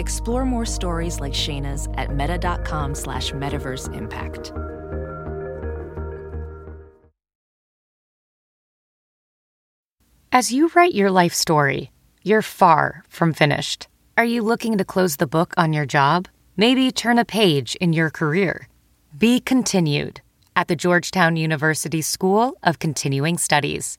Explore more stories like Shayna's at meta.com slash metaverse impact. As you write your life story, you're far from finished. Are you looking to close the book on your job? Maybe turn a page in your career? Be continued at the Georgetown University School of Continuing Studies.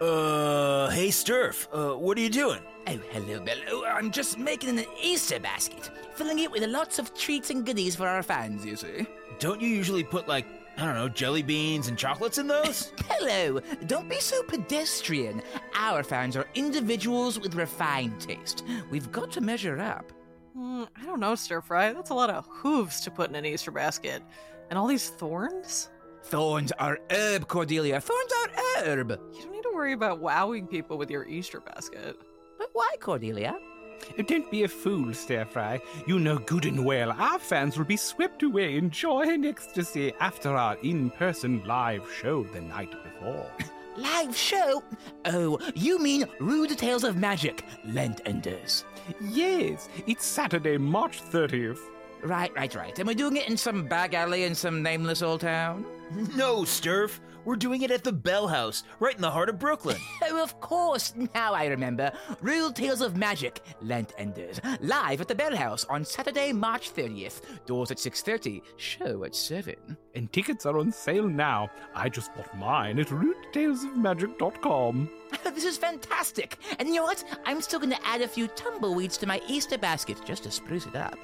Uh, hey, Sturf, uh, what are you doing? Oh, hello, Bello. I'm just making an Easter basket, filling it with lots of treats and goodies for our fans, you see. Don't you usually put, like, I don't know, jelly beans and chocolates in those? hello, don't be so pedestrian. Our fans are individuals with refined taste. We've got to measure up. Mm, I don't know, Stir Fry. That's a lot of hooves to put in an Easter basket. And all these thorns? Thorns are herb, Cordelia. Thorns are herb. You don't need to worry about wowing people with your Easter basket. But why, Cordelia? Don't be a fool, Stir Fry. You know good and well our fans will be swept away in joy and ecstasy after our in person live show the night before. Live show? Oh, you mean Rude Tales of Magic, Lent Enders. Yes, it's Saturday, March 30th. Right, right, right. And we're doing it in some back alley in some nameless old town? No, Sturf. We're doing it at the Bell House, right in the heart of Brooklyn. Oh, of course. Now I remember. Real Tales of Magic, Lent Enders, live at the Bell House on Saturday, March 30th. Doors at 6.30, show at 7. And tickets are on sale now. I just bought mine at roottales.magic.com. this is fantastic. And you know what? I'm still going to add a few tumbleweeds to my Easter basket just to spruce it up.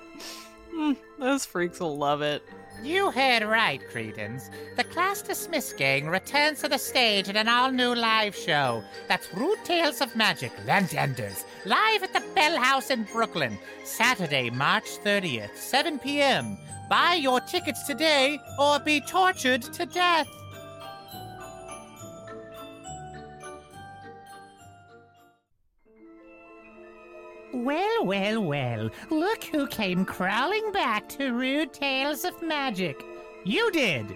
Mm, those freaks will love it. You heard right, cretins. The Class Dismiss gang returns to the stage in an all-new live show. That's Rude Tales of Magic, Lent Enders, live at the Bell House in Brooklyn, Saturday, March 30th, 7 p.m. Buy your tickets today or be tortured to death. Well, well, well. Look who came crawling back to Rude Tales of Magic. You did!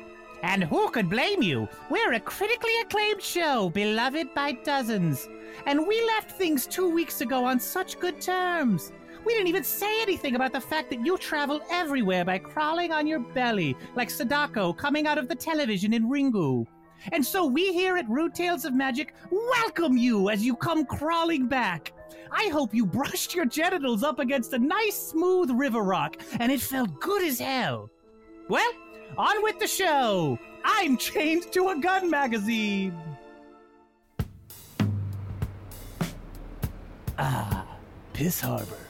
And who could blame you? We're a critically acclaimed show, beloved by dozens. And we left things two weeks ago on such good terms. We didn't even say anything about the fact that you travel everywhere by crawling on your belly, like Sadako coming out of the television in Ringu. And so we here at Rude Tales of Magic welcome you as you come crawling back. I hope you brushed your genitals up against a nice smooth river rock and it felt good as hell. Well, on with the show. I'm chained to a gun magazine. Ah, Piss Harbor.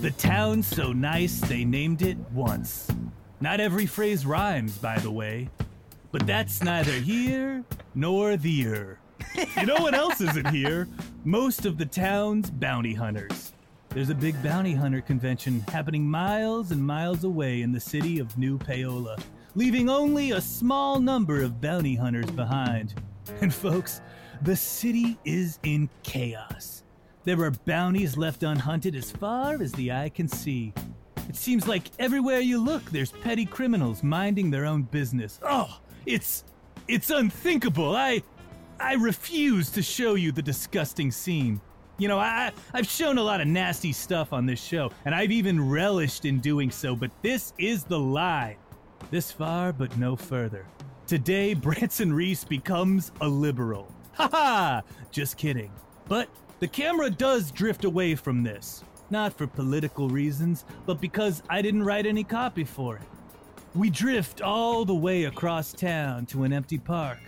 The town so nice they named it once. Not every phrase rhymes, by the way. But that's neither here nor there. You know what else isn't here? Most of the town's bounty hunters. There's a big bounty hunter convention happening miles and miles away in the city of New Paola, leaving only a small number of bounty hunters behind. And folks, the city is in chaos. There are bounties left unhunted as far as the eye can see. It seems like everywhere you look, there's petty criminals minding their own business. Oh, it's it's unthinkable. I I refuse to show you the disgusting scene. You know, I I've shown a lot of nasty stuff on this show, and I've even relished in doing so, but this is the line. This far, but no further. Today, Branson Reese becomes a liberal. Ha ha! Just kidding. But the camera does drift away from this. Not for political reasons, but because I didn't write any copy for it. We drift all the way across town to an empty park.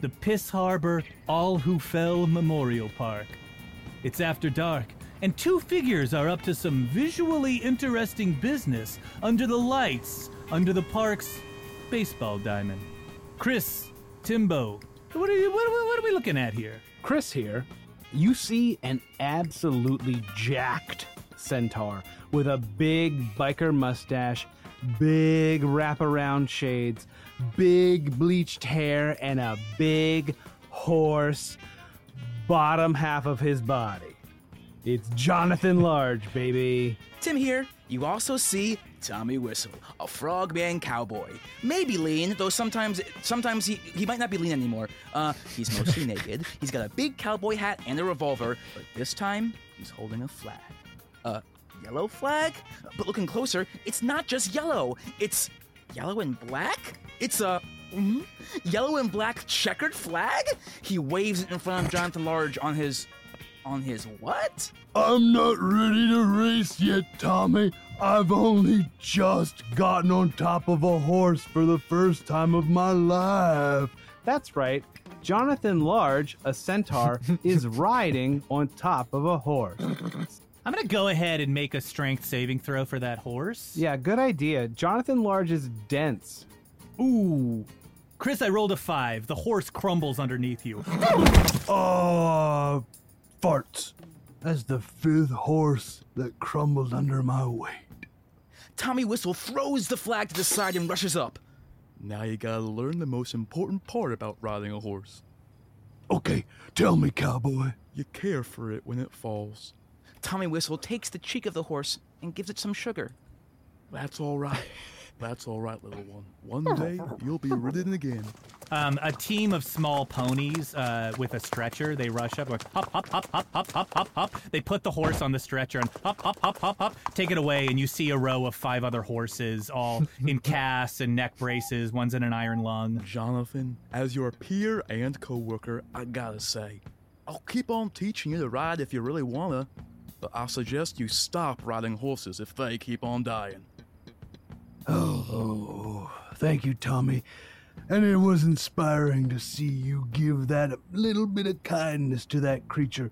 The Piss Harbor All Who Fell Memorial Park. It's after dark, and two figures are up to some visually interesting business under the lights under the park's baseball diamond. Chris, Timbo, what are, you, what, what are we looking at here? Chris here. You see an absolutely jacked centaur with a big biker mustache, big wraparound shades, big bleached hair, and a big horse bottom half of his body. It's Jonathan Large, baby. Tim here. You also see Tommy Whistle, a frogman cowboy. Maybe lean, though sometimes sometimes he, he might not be lean anymore. Uh, he's mostly naked. He's got a big cowboy hat and a revolver, but this time he's holding a flag. A yellow flag? But looking closer, it's not just yellow. It's yellow and black? It's a mhm, yellow and black checkered flag? He waves it in front of Jonathan Large on his on his what? I'm not ready to race yet, Tommy. I've only just gotten on top of a horse for the first time of my life. That's right. Jonathan Large, a centaur, is riding on top of a horse. I'm gonna go ahead and make a strength saving throw for that horse. Yeah, good idea. Jonathan Large is dense. Ooh. Chris, I rolled a five. The horse crumbles underneath you. Oh, farts. That's the fifth horse that crumbled under my weight. Tommy Whistle throws the flag to the side and rushes up. Now you gotta learn the most important part about riding a horse. Okay, tell me, cowboy. You care for it when it falls. Tommy Whistle takes the cheek of the horse and gives it some sugar. That's all right. That's all right, little one. One day you'll be ridden again. Um, a team of small ponies uh, with a stretcher. They rush up, going hop, hop, hop, hop, hop, hop, hop, hop. They put the horse on the stretcher and hop, hop, hop, hop, hop. Take it away, and you see a row of five other horses, all in casts and neck braces. One's in an iron lung. Jonathan, as your peer and coworker, I gotta say, I'll keep on teaching you to ride if you really wanna, but I suggest you stop riding horses if they keep on dying. Oh, thank you, Tommy. And it was inspiring to see you give that little bit of kindness to that creature.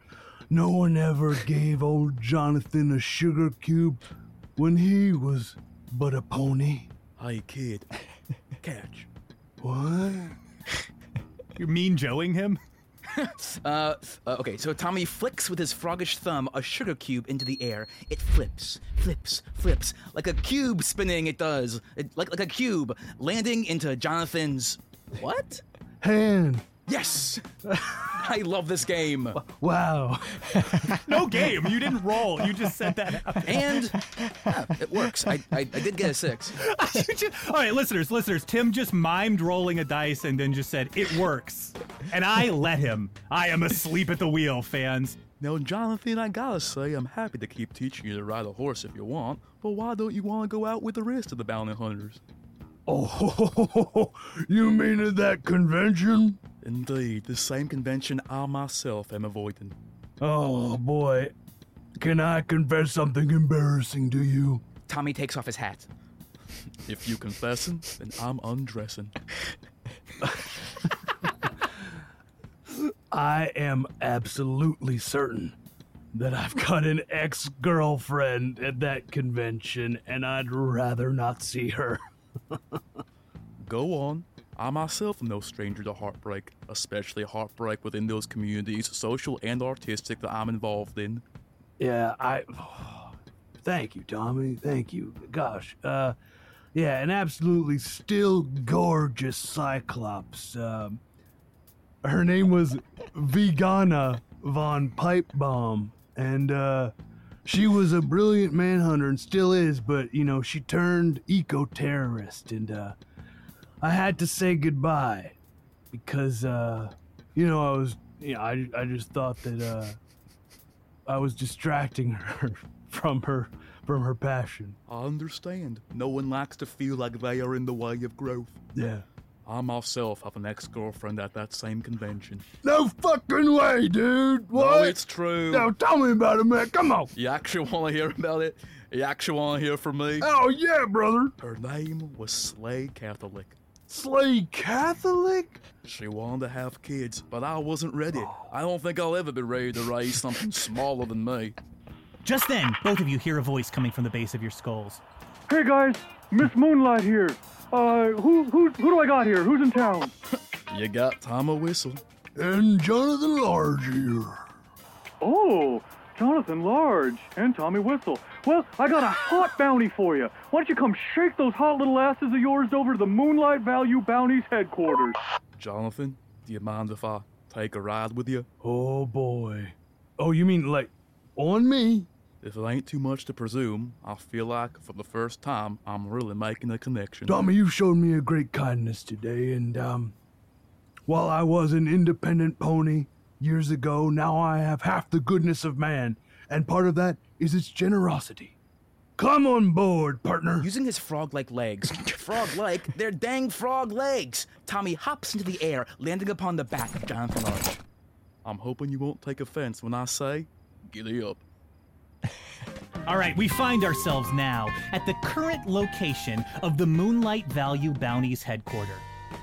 No one ever gave old Jonathan a sugar cube when he was but a pony. Hey, kid, catch. What? You're mean joeing him? Uh, uh, okay, so Tommy flicks with his froggish thumb a sugar cube into the air. It flips, flips, flips like a cube spinning. It does, it, like like a cube landing into Jonathan's what? Hand. Yes, I love this game. Wow. no game. You didn't roll. You just said that out. And yeah, it works. I, I I did get a six. All right, listeners, listeners. Tim just mimed rolling a dice and then just said it works, and I let him. I am asleep at the wheel, fans. Now, Jonathan, I gotta say, I'm happy to keep teaching you to ride a horse if you want, but why don't you want to go out with the rest of the bounty hunters? Oh, you mean at that convention? Indeed, the same convention I myself am avoiding. Oh boy. Can I confess something embarrassing to you? Tommy takes off his hat. If you confessing, then I'm undressing. I am absolutely certain that I've got an ex girlfriend at that convention and I'd rather not see her. Go on. I myself am no stranger to heartbreak, especially heartbreak within those communities, social and artistic, that I'm involved in. Yeah, I. Thank you, Tommy. Thank you. Gosh. Uh, yeah, an absolutely still gorgeous Cyclops. Um, her name was Vegana von Pipebomb, and uh, she was a brilliant manhunter and still is, but you know she turned eco-terrorist, and uh, I had to say goodbye because uh, you know I was, you know, I I just thought that uh, I was distracting her from her from her passion. I understand. No one likes to feel like they are in the way of growth. Yeah. I myself have an ex girlfriend at that same convention. No fucking way, dude. What? No, it's true. No, tell me about it, man. Come on. You actually want to hear about it? You actually want to hear from me? Oh yeah, brother. Her name was Slay Catholic. Slay Catholic? She wanted to have kids, but I wasn't ready. I don't think I'll ever be ready to raise something smaller than me. Just then, both of you hear a voice coming from the base of your skulls. Hey guys, Miss Moonlight here. Uh, who who who do I got here? Who's in town? You got Tom a Whistle. And Jonathan Large here. Oh, Jonathan Large and Tommy Whistle. Well, I got a hot bounty for you. Why don't you come shake those hot little asses of yours over to the Moonlight Value Bounties headquarters? Jonathan, do you mind if I take a ride with you? Oh boy. Oh, you mean like on me? If it ain't too much to presume, I feel like for the first time I'm really making a connection. Tommy, you showed me a great kindness today, and um, while I was an independent pony years ago, now I have half the goodness of man, and part of that is its generosity. Come on board, partner. Using his frog like legs. frog like? They're dang frog legs! Tommy hops into the air, landing upon the back of Jonathan Large. I'm hoping you won't take offense when I say, giddy up. All right, we find ourselves now at the current location of the Moonlight Value Bounties headquarters.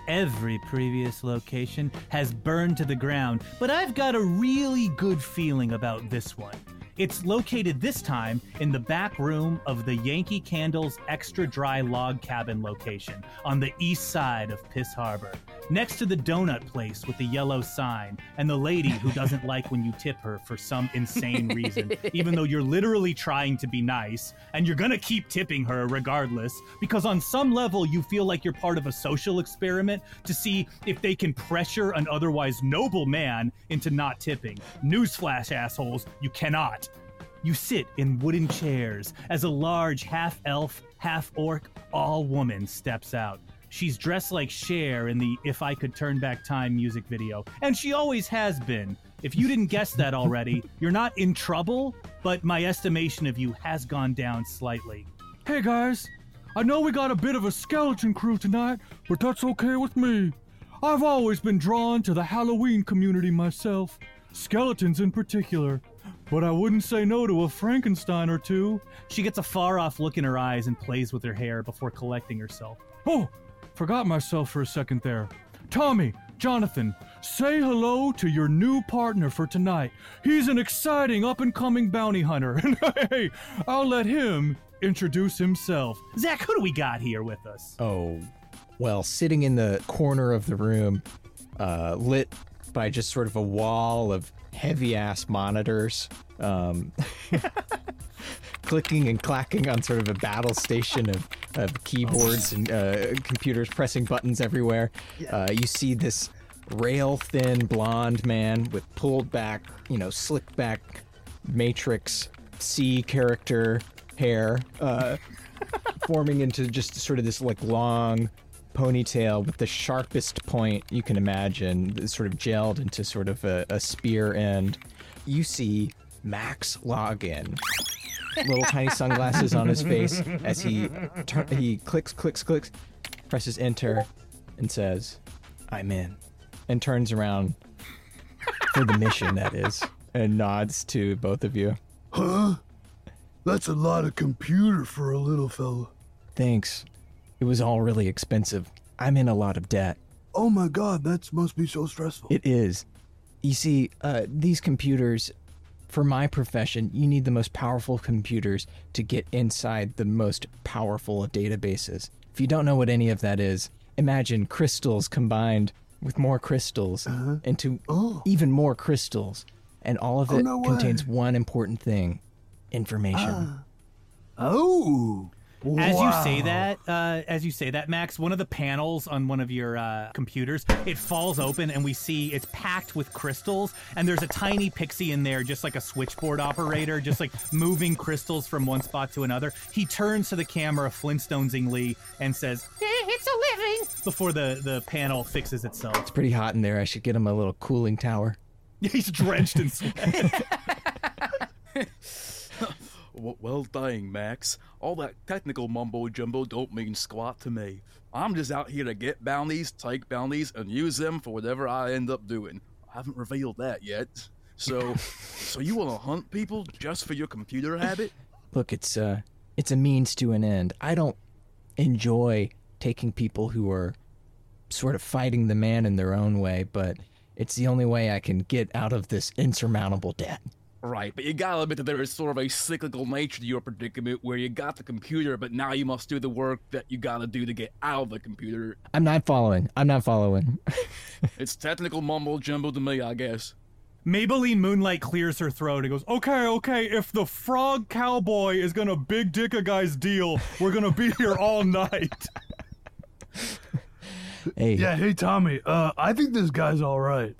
Every previous location has burned to the ground, but I've got a really good feeling about this one. It's located this time in the back room of the Yankee Candles Extra Dry Log Cabin location on the east side of Piss Harbor, next to the donut place with the yellow sign and the lady who doesn't like when you tip her for some insane reason, even though you're literally trying to be nice and you're gonna keep tipping her regardless, because on some level you feel like you're part of a social experiment to see if they can pressure an otherwise noble man into not tipping. Newsflash, assholes, you cannot. You sit in wooden chairs as a large half elf, half orc, all woman steps out. She's dressed like Cher in the If I Could Turn Back Time music video, and she always has been. If you didn't guess that already, you're not in trouble, but my estimation of you has gone down slightly. Hey guys, I know we got a bit of a skeleton crew tonight, but that's okay with me. I've always been drawn to the Halloween community myself, skeletons in particular. But I wouldn't say no to a Frankenstein or two. She gets a far off look in her eyes and plays with her hair before collecting herself. Oh, forgot myself for a second there. Tommy, Jonathan, say hello to your new partner for tonight. He's an exciting up and coming bounty hunter. And hey, I'll let him introduce himself. Zach, who do we got here with us? Oh, well, sitting in the corner of the room, uh, lit by just sort of a wall of heavy ass monitors, um, clicking and clacking on sort of a battle station of, of keyboards and uh, computers pressing buttons everywhere. Uh, you see this rail thin blonde man with pulled back, you know, slicked back Matrix C character hair, uh, forming into just sort of this like long ponytail with the sharpest point you can imagine, sort of gelled into sort of a, a spear end. You see Max Login. Little tiny sunglasses on his face as he tur- he clicks, clicks, clicks, presses enter, and says, "I'm in," and turns around for the mission. That is, and nods to both of you. Huh? That's a lot of computer for a little fella. Thanks. It was all really expensive. I'm in a lot of debt. Oh my god, that must be so stressful. It is. You see, uh, these computers, for my profession, you need the most powerful computers to get inside the most powerful databases. If you don't know what any of that is, imagine crystals combined with more crystals Uh-huh. into Oh. even more crystals. And all of Oh, it no contains one important thing information. Oh. As you say that, uh, as you say that, Max, one of the panels on one of your uh, computers, it falls open, and we see it's packed with crystals, and there's a tiny pixie in there, just like a switchboard operator, just like moving crystals from one spot to another. He turns to the camera, Flintstonesingly, and says, "It's a living." Before the the panel fixes itself, It's pretty hot in there. I should get him a little cooling tower. he's drenched in sweat. W- well, dang, Max. All that technical mumbo jumbo don't mean squat to me. I'm just out here to get bounties, take bounties, and use them for whatever I end up doing. I haven't revealed that yet. So, so you want to hunt people just for your computer habit? Look, it's uh it's a means to an end. I don't enjoy taking people who are sort of fighting the man in their own way, but it's the only way I can get out of this insurmountable debt. Right, but you gotta admit that there is sort of a cyclical nature to your predicament where you got the computer, but now you must do the work that you gotta do to get out of the computer. I'm not following. I'm not following. it's technical mumbo jumbo to me, I guess. Maybelline Moonlight clears her throat and goes, Okay, okay, if the frog cowboy is gonna big dick a guy's deal, we're gonna be here all night. Hey. Yeah, hey Tommy. Uh, I think this guy's all right.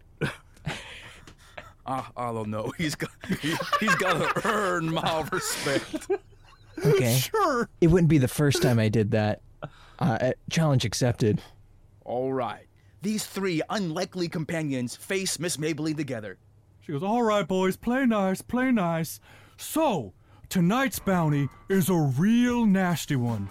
I, I don't know. He's got he, he's got to earn my respect. Okay. Sure. It wouldn't be the first time I did that. Uh, challenge accepted. All right. These three unlikely companions face Miss Maybelline together. She goes, All right, boys, play nice, play nice. So, tonight's bounty is a real nasty one.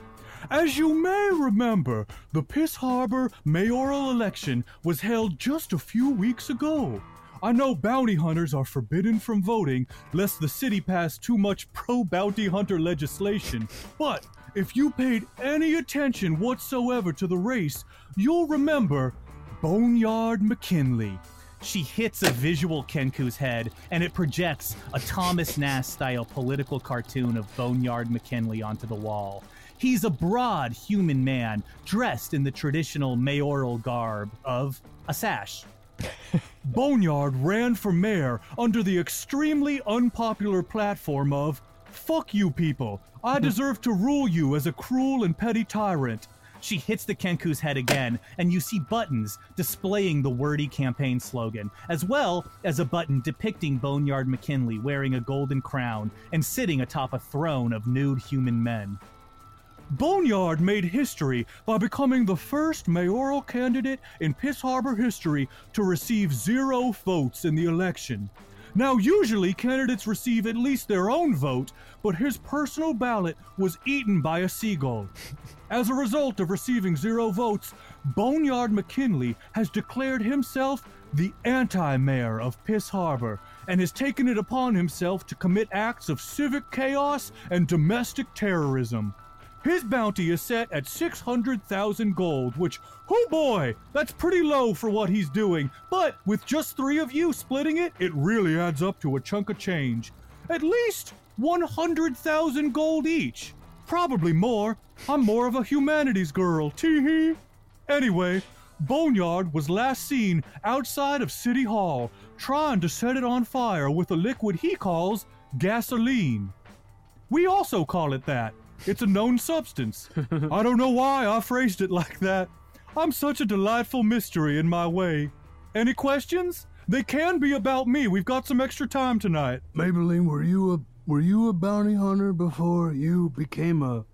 As you may remember, the Piss Harbor mayoral election was held just a few weeks ago. I know bounty hunters are forbidden from voting lest the city pass too much pro bounty hunter legislation, but if you paid any attention whatsoever to the race, you'll remember Boneyard McKinley. She hits a visual Kenku's head, and it projects a Thomas Nast style political cartoon of Boneyard McKinley onto the wall. He's a broad human man dressed in the traditional mayoral garb of a sash. Boneyard ran for mayor under the extremely unpopular platform of Fuck you people. I deserve to rule you as a cruel and petty tyrant. She hits the Kenku's head again, and you see buttons displaying the wordy campaign slogan, as well as a button depicting Boneyard McKinley wearing a golden crown and sitting atop a throne of nude human men. Boneyard made history by becoming the first mayoral candidate in Piss Harbor history to receive zero votes in the election. Now, usually candidates receive at least their own vote, but his personal ballot was eaten by a seagull. As a result of receiving zero votes, Boneyard McKinley has declared himself the anti mayor of Piss Harbor and has taken it upon himself to commit acts of civic chaos and domestic terrorism. His bounty is set at 600,000 gold, which, oh boy, that's pretty low for what he's doing. But with just three of you splitting it, it really adds up to a chunk of change. At least 100,000 gold each. Probably more. I'm more of a humanities girl, tee hee. Anyway, Boneyard was last seen outside of City Hall trying to set it on fire with a liquid he calls gasoline. We also call it that. It's a known substance. I don't know why I phrased it like that. I'm such a delightful mystery in my way. Any questions? They can be about me. We've got some extra time tonight. Maybelline, were you a were you a bounty hunter before you became a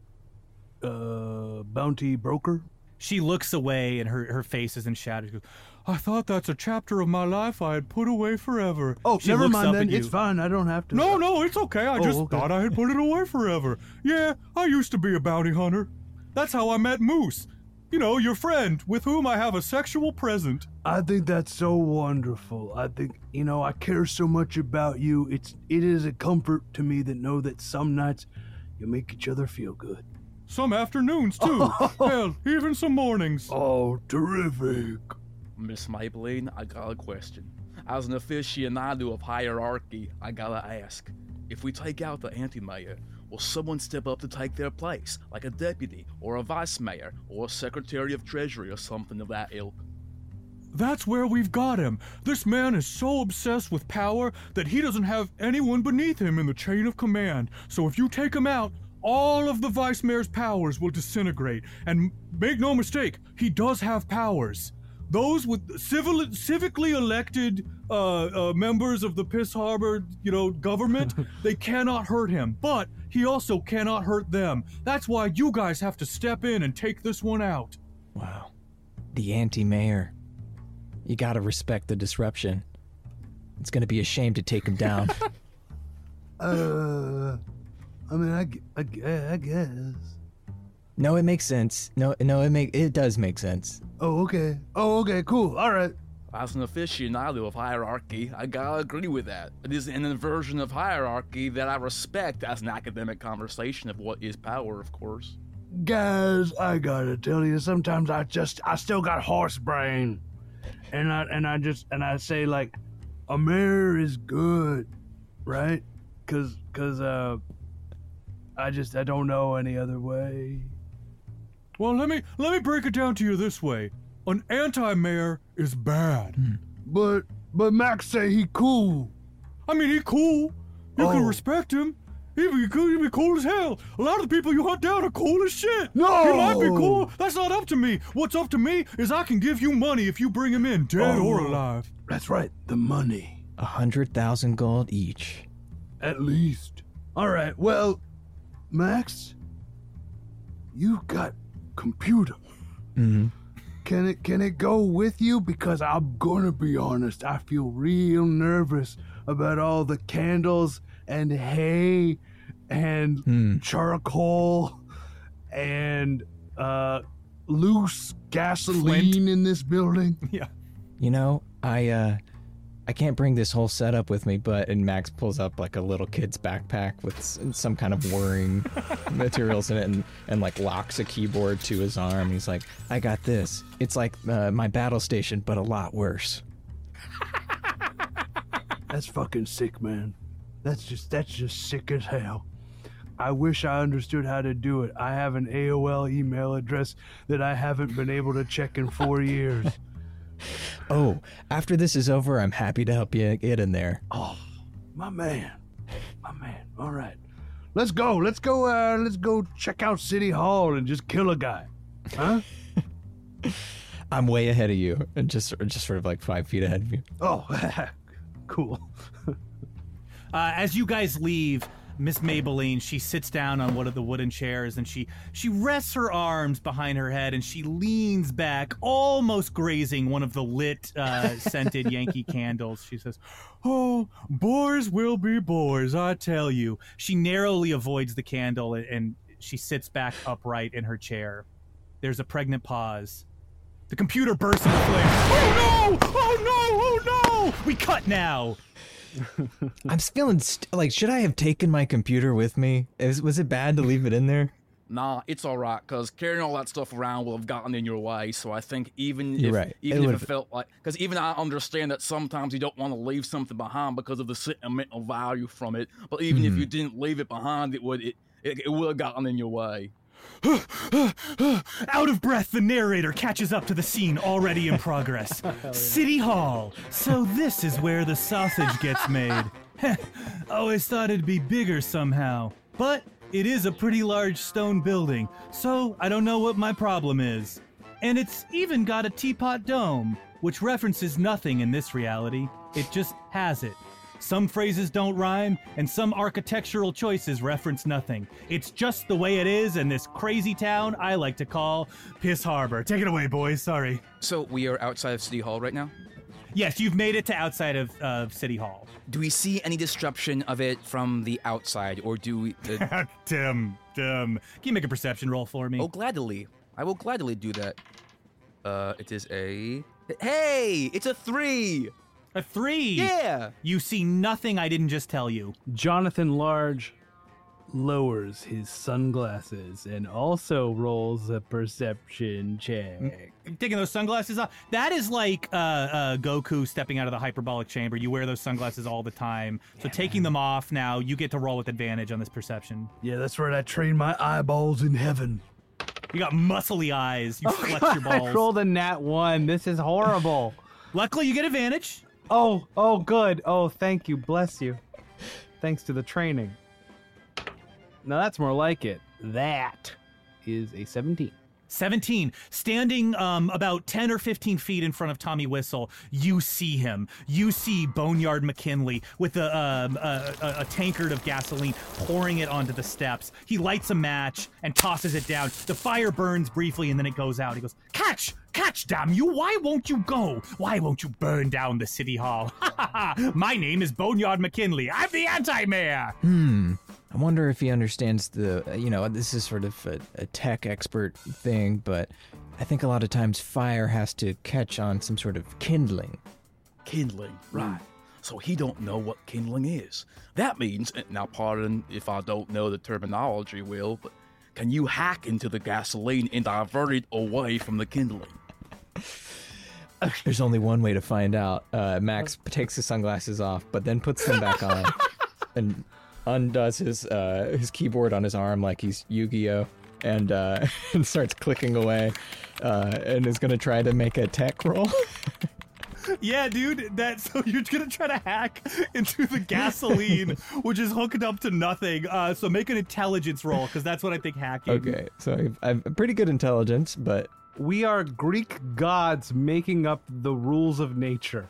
uh bounty broker? She looks away and her, her face is in shadow. She goes, I thought that's a chapter of my life I had put away forever. Oh, She never mind up then. It's fine. I don't have to. No, no, it's okay. I Oh, just okay. thought I had put it away forever. Yeah, I used to be a bounty hunter. That's how I met Moose. You know, your friend, with whom I have a sexual present. I think that's so wonderful. I think you know I care so much about you. It's it is a comfort to me to know that some nights you make each other feel good. Some afternoons, too. Hell, even some mornings. Oh, terrific. Miss Maybelline, I got a question. As an aficionado of hierarchy, I gotta ask. If we take out the anti-mayor, will someone step up to take their place, like a deputy, or a vice mayor, or a secretary of treasury, or something of that ilk? That's where we've got him. This man is so obsessed with power that he doesn't have anyone beneath him in the chain of command. So if you take him out, all of the vice mayor's powers will disintegrate. And make no mistake, he does have powers. Those with civil, civically elected uh, uh, members of the Piss Harbor, you know, government, they cannot hurt him. But he also cannot hurt them. That's why you guys have to step in and take this one out. Wow. The anti mayor. You gotta respect the disruption. It's gonna be a shame to take him down. Uh, I mean, I, I, I guess. No, it makes sense. No, no, it make it does make sense. Oh, okay. Oh, okay. Cool. All right. As an aficionado of hierarchy, I gotta agree with that. It is an inversion of hierarchy that I respect as an academic conversation of what is power, of course. guys, I gotta tell you, sometimes I just I still got horse brain, and I and I just and I say like, a mayor is good, right? Cause cause uh, I just I don't know any other way. Well, let me let me break it down to you this way: an anti-mayor is bad. Hmm. But but Max say he cool. I mean, he cool. You can Oh. respect him. He be cool. He be cool as hell. A lot of the people you hunt down are cool as shit. No! he might be cool. That's not up to me. What's up to me is I can give you money if you bring him in, dead or Oh. alive. That's right, the money. A hundred thousand gold each. At least. All right. Well, Max, you got computer. Mm-hmm. Can it can it go with you? Because I'm gonna be honest, I feel real nervous about all the candles and hay and Hmm. charcoal and uh loose gasoline in this building. Yeah. You know, I uh I can't bring this whole setup with me, but and Max pulls up like a little kid's backpack with s- some kind of whirring materials in it, and and like locks a keyboard to his arm. He's like, "I got this. It's like uh, my battle station, but a lot worse." That's fucking sick, man. That's just that's just sick as hell. I wish I understood how to do it. I have an AOL email address that I haven't been able to check in four years. Oh, after this is over, I'm happy to help you get in there. Oh, my man, my man. All right, let's go. Let's go. Uh, let's go check out City Hall and just kill a guy, huh? I'm way ahead of you, and just just sort of like five feet ahead of you. Oh, cool. Uh, as you guys leave, Miss Maybelline, she sits down on one of the wooden chairs and she she rests her arms behind her head and she leans back, almost grazing one of the lit uh, scented Yankee candles. She says, Oh, boys will be boys, I tell you. She narrowly avoids the candle and, and she sits back upright in her chair. There's a pregnant pause. The computer bursts into flames. Oh no! Oh no! Oh no! We cut now. I'm feeling st- like, should I have taken my computer with me? Is, was it bad to leave it in there? Nah, it's all right because carrying all that stuff around will have gotten in your way. So I think even You're if right. even It if would've- it felt like because even I understand that sometimes you don't want to leave something behind because of the sentimental value from it. But even if Mhm. you didn't leave it behind, it would it it, it would have gotten in your way. Out of breath, the narrator catches up to the scene already in progress. City Hall. So this is where the sausage gets made. Always thought it'd be bigger somehow. But it is a pretty large stone building, so I don't know what my problem is. And it's even got a teapot dome, which references nothing in this reality. It just has it. Some phrases don't rhyme, and some architectural choices reference nothing. It's just the way it is in this crazy town I like to call Piss Harbor. Take it away, boys. Sorry. So we are outside of City Hall right now. Yes, you've made it to outside of uh, City Hall. Do we see any disruption of it from the outside, or do we? Uh, Tim, Tim, can you make a perception roll for me? oh, gladly. I will gladly do that. Uh, it is a. Hey, it's a three. A three. Yeah. You see nothing I didn't just tell you. Jonathan Large lowers his sunglasses and also rolls a perception check. Taking those sunglasses off. That is like uh, uh, Goku stepping out of the hyperbolic chamber. You wear those sunglasses all the time. So taking them off now, you get to roll with advantage on this perception. Yeah, that's right. I trained my eyeballs in heaven. You got muscly eyes. You flex your balls. I balls. rolled a nat one. This is horrible. Luckily, you get advantage. Oh, oh, good. Oh, thank you. Bless you. Thanks to the training. Now that's more like it. That is a 17. 17 standing um, about 10 or 15 feet in front of tommy whistle you see him you see boneyard mckinley with a, um, a, a, a tankard of gasoline pouring it onto the steps he lights a match and tosses it down the fire burns briefly and then it goes out he goes catch catch damn you why won't you go why won't you burn down the city hall my name is boneyard mckinley i'm the anti-mayor Hmm. I wonder if he understands the, you know, this is sort of a, a tech expert thing, but I think a lot of times fire has to catch on some sort of kindling. Kindling, right. So he don't know what kindling is. That means, now pardon if I don't know the terminology, Will, but can you hack into the gasoline and divert it away from the kindling? There's only one way to find out. Uh, Max takes his sunglasses off, but then puts them back on and undoes his uh, his keyboard on his arm like he's Yu-Gi-Oh, and uh, and starts clicking away, uh, and is gonna try to make a tech roll. yeah, dude. That so you're gonna try to hack into the gasoline, which is hooked up to nothing. Uh, so make an intelligence roll because that's what I think hacking. okay, so I've, I've pretty good intelligence, but We are Greek gods making up the rules of nature.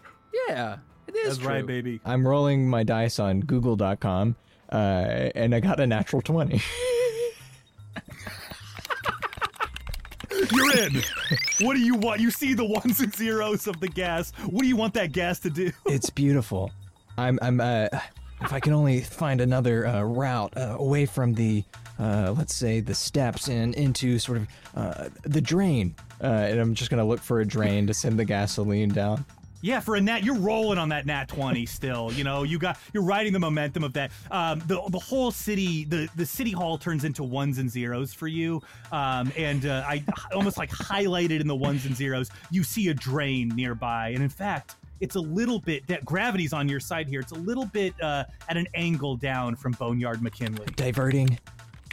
Yeah, it is That's right, baby. I'm rolling my dice on Google.com, uh, and I got a natural twenty. You're in. What do you want? You see the ones and zeros of the gas. What do you want that gas to do? It's beautiful. I'm. I'm. Uh, if I can only find another uh, route uh, away from the, uh, let's say, the steps and into sort of uh, the drain, uh, and I'm just gonna look for a drain to send the gasoline down. Yeah, for a nat, you're rolling on that nat twenty still. You know, you got you're riding the momentum of that. Um, the the whole city, the the city hall turns into ones and zeros for you. Um, and uh, I almost like highlighted in the ones and zeros. You see a drain nearby, and in fact, it's a little bit that gravity's on your side here. It's a little bit uh, at an angle down from Boneyard McKinley. Diverting,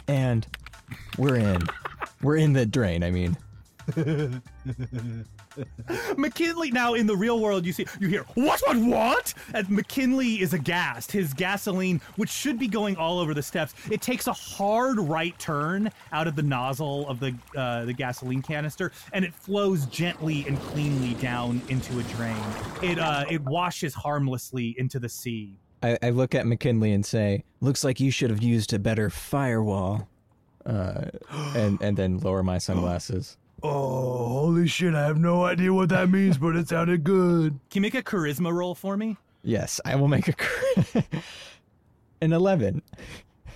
and we're in. we're in the drain. I mean, McKinley now in the real world you see you hear what what what and McKinley is aghast his gasoline which should be going all over the steps it takes a hard right turn out of the nozzle of the uh, the gasoline canister and it flows gently and cleanly down into a drain it uh, it washes harmlessly into the sea I, I look at McKinley and say, "Looks like you should have used a better firewall," uh, and and then lower my sunglasses. Oh, holy shit, I have no idea what that means, but it sounded good. can you make a charisma roll for me Yes, I will make a cr- an eleven.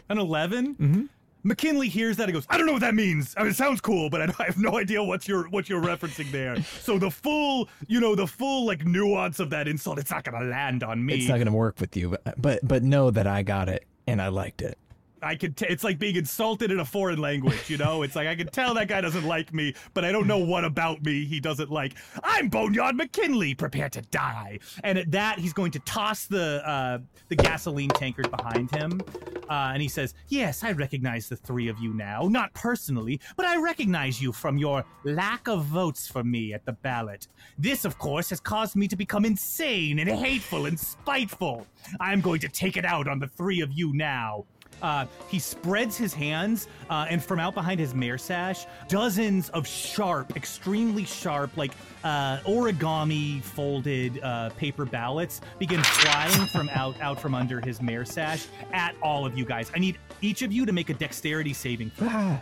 An 11? Mm-hmm. McKinley hears that and goes, I don't know what that means. I mean, it sounds cool, but I, I have no idea what you're what you're referencing there. So the full, you know, the full like nuance of that insult, it's not gonna land on me. It's not gonna work with you, but but but know that I got it and I liked it. I could. T- it's like being insulted in a foreign language. You know, it's like I can tell that guy doesn't like me, but I don't know what about me he doesn't like. I'm Boneyard McKinley. Prepare to die. And at that, he's going to toss the uh, the gasoline tankard behind him, uh, and he says, "Yes, I recognize the three of you now. Not personally, but I recognize you from your lack of votes for me at the ballot. This, of course, has caused me to become insane and hateful and spiteful. I'm going to take it out on the three of you now." Uh, he spreads his hands, uh, and from out behind his mayor sash, dozens of sharp, extremely sharp, like uh, origami folded uh, paper ballots begin flying from out out from under his mayor sash at all of you guys. I need each of you to make a dexterity saving throw.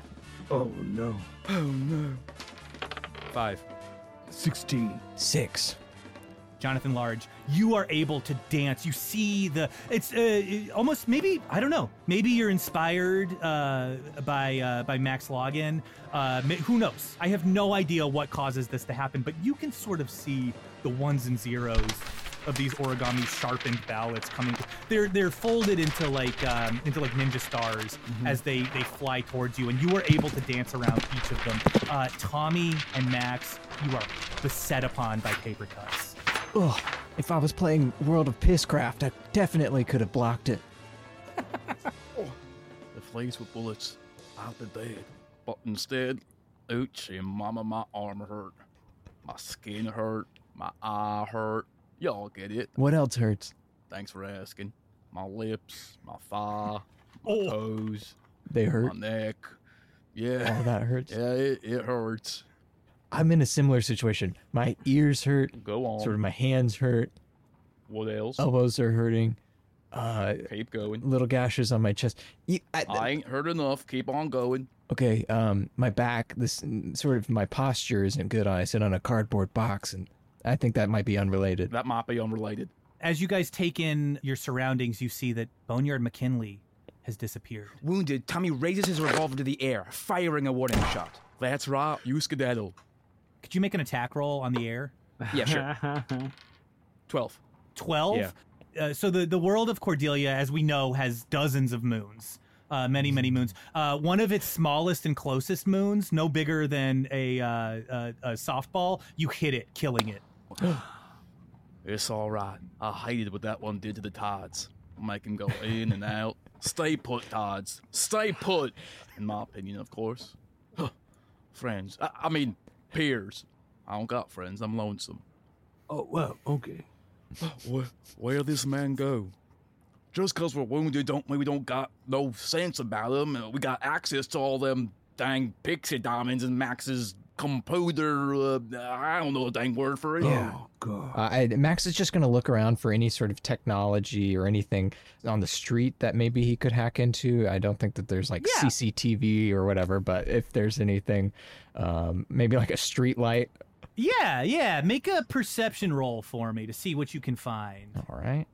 Oh no. Oh no. Five. 16. Six. Jonathan Large, you are able to dance. You see the it's uh, almost maybe I don't know. Maybe you're inspired uh, by uh, by Max Login. Uh, who knows? I have no idea what causes this to happen, but you can sort of see the ones and zeros of these origami sharpened ballots coming. They're they're folded into like um, into like ninja stars as they they fly towards you, and you are able to dance around each of them. Uh, Tommy and Max, you are beset upon by paper cuts. Ugh, if I was playing World of Pisscraft, I definitely could have blocked it. the flames were bullets, I'd be dead. But instead, ouchie, mama, my arm hurt. My skin hurt. My eye hurt. Y'all get it. What else hurts? Thanks for asking. My lips, my thigh, my Oh. toes, They hurt. my neck. Yeah. All that hurts. Yeah, it, it hurts. I'm in a similar situation. My ears hurt. Go on. Sort of my hands hurt. What else? Elbows are hurting. Uh, Keep going. little gashes on my chest. You- I- I ain't hurt enough. Keep on going. okay, um, my back, this sort of my posture isn't good. I sit on a cardboard box, and I think that might be unrelated. That might be unrelated. As you guys take in your surroundings, you see that Boneyard McKinley has disappeared. Wounded, Tommy raises his revolver to the air, firing a warning shot. That's right. You skedaddle. Could you make an attack roll on the air? Yeah, sure. 12. 12? Yeah. Uh, so the, the world of Cordelia, as we know, has dozens of moons. Uh, many, many moons. Uh, one of its smallest and closest moons, no bigger than a, uh, a, a softball, you hit it, killing it. It's all right. I hated what that one did to the tides. Make him go in and out. Stay put, tides. Stay put. In my opinion, of course. friends. I, I mean, peers. I don't got friends. I'm lonesome. Oh, well, okay. Where, where this man go? Just 'cause we're wounded don't mean we don't got no sense about him. We got access to all them dang pixie diamonds and Max's computer. Uh, I don't know a dang word for it. Oh, God. Uh, I, Max is just going to look around for any sort of technology or anything on the street that maybe he could hack into. I don't think that there's like Yeah. CCTV or whatever, but if there's anything, um, maybe like a street light. Yeah, yeah. Make a perception roll for me to see what you can find. All right.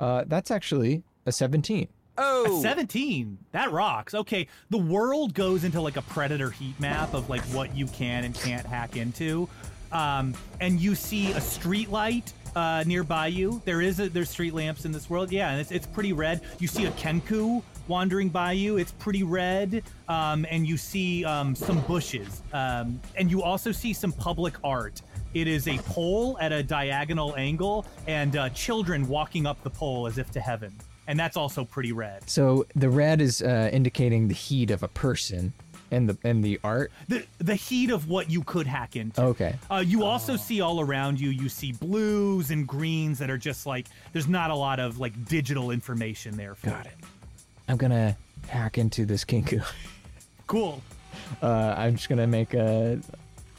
Uh, that's actually a 17. A 17. That rocks. Okay, the world goes into like a predator heat map of like what you can and can't hack into. Um, and you see a street light uh, nearby you. There is a, there's street lamps in this world. Yeah, and it's, it's pretty red. You see a Kenku wandering by you. It's pretty red. Um, and you see um, some bushes. Um, and you also see some public art. It is a pole at a diagonal angle and uh, children walking up the pole as if to heaven. And that's also pretty red. So the red is uh, indicating the heat of a person, and the and the art. the the heat of what you could hack into. Okay. Uh, you also see all around you. You see blues and greens that are just like there's not a lot of like digital information there. For Got it. I'm gonna hack into this Kenku. Cool. Uh, I'm just gonna make a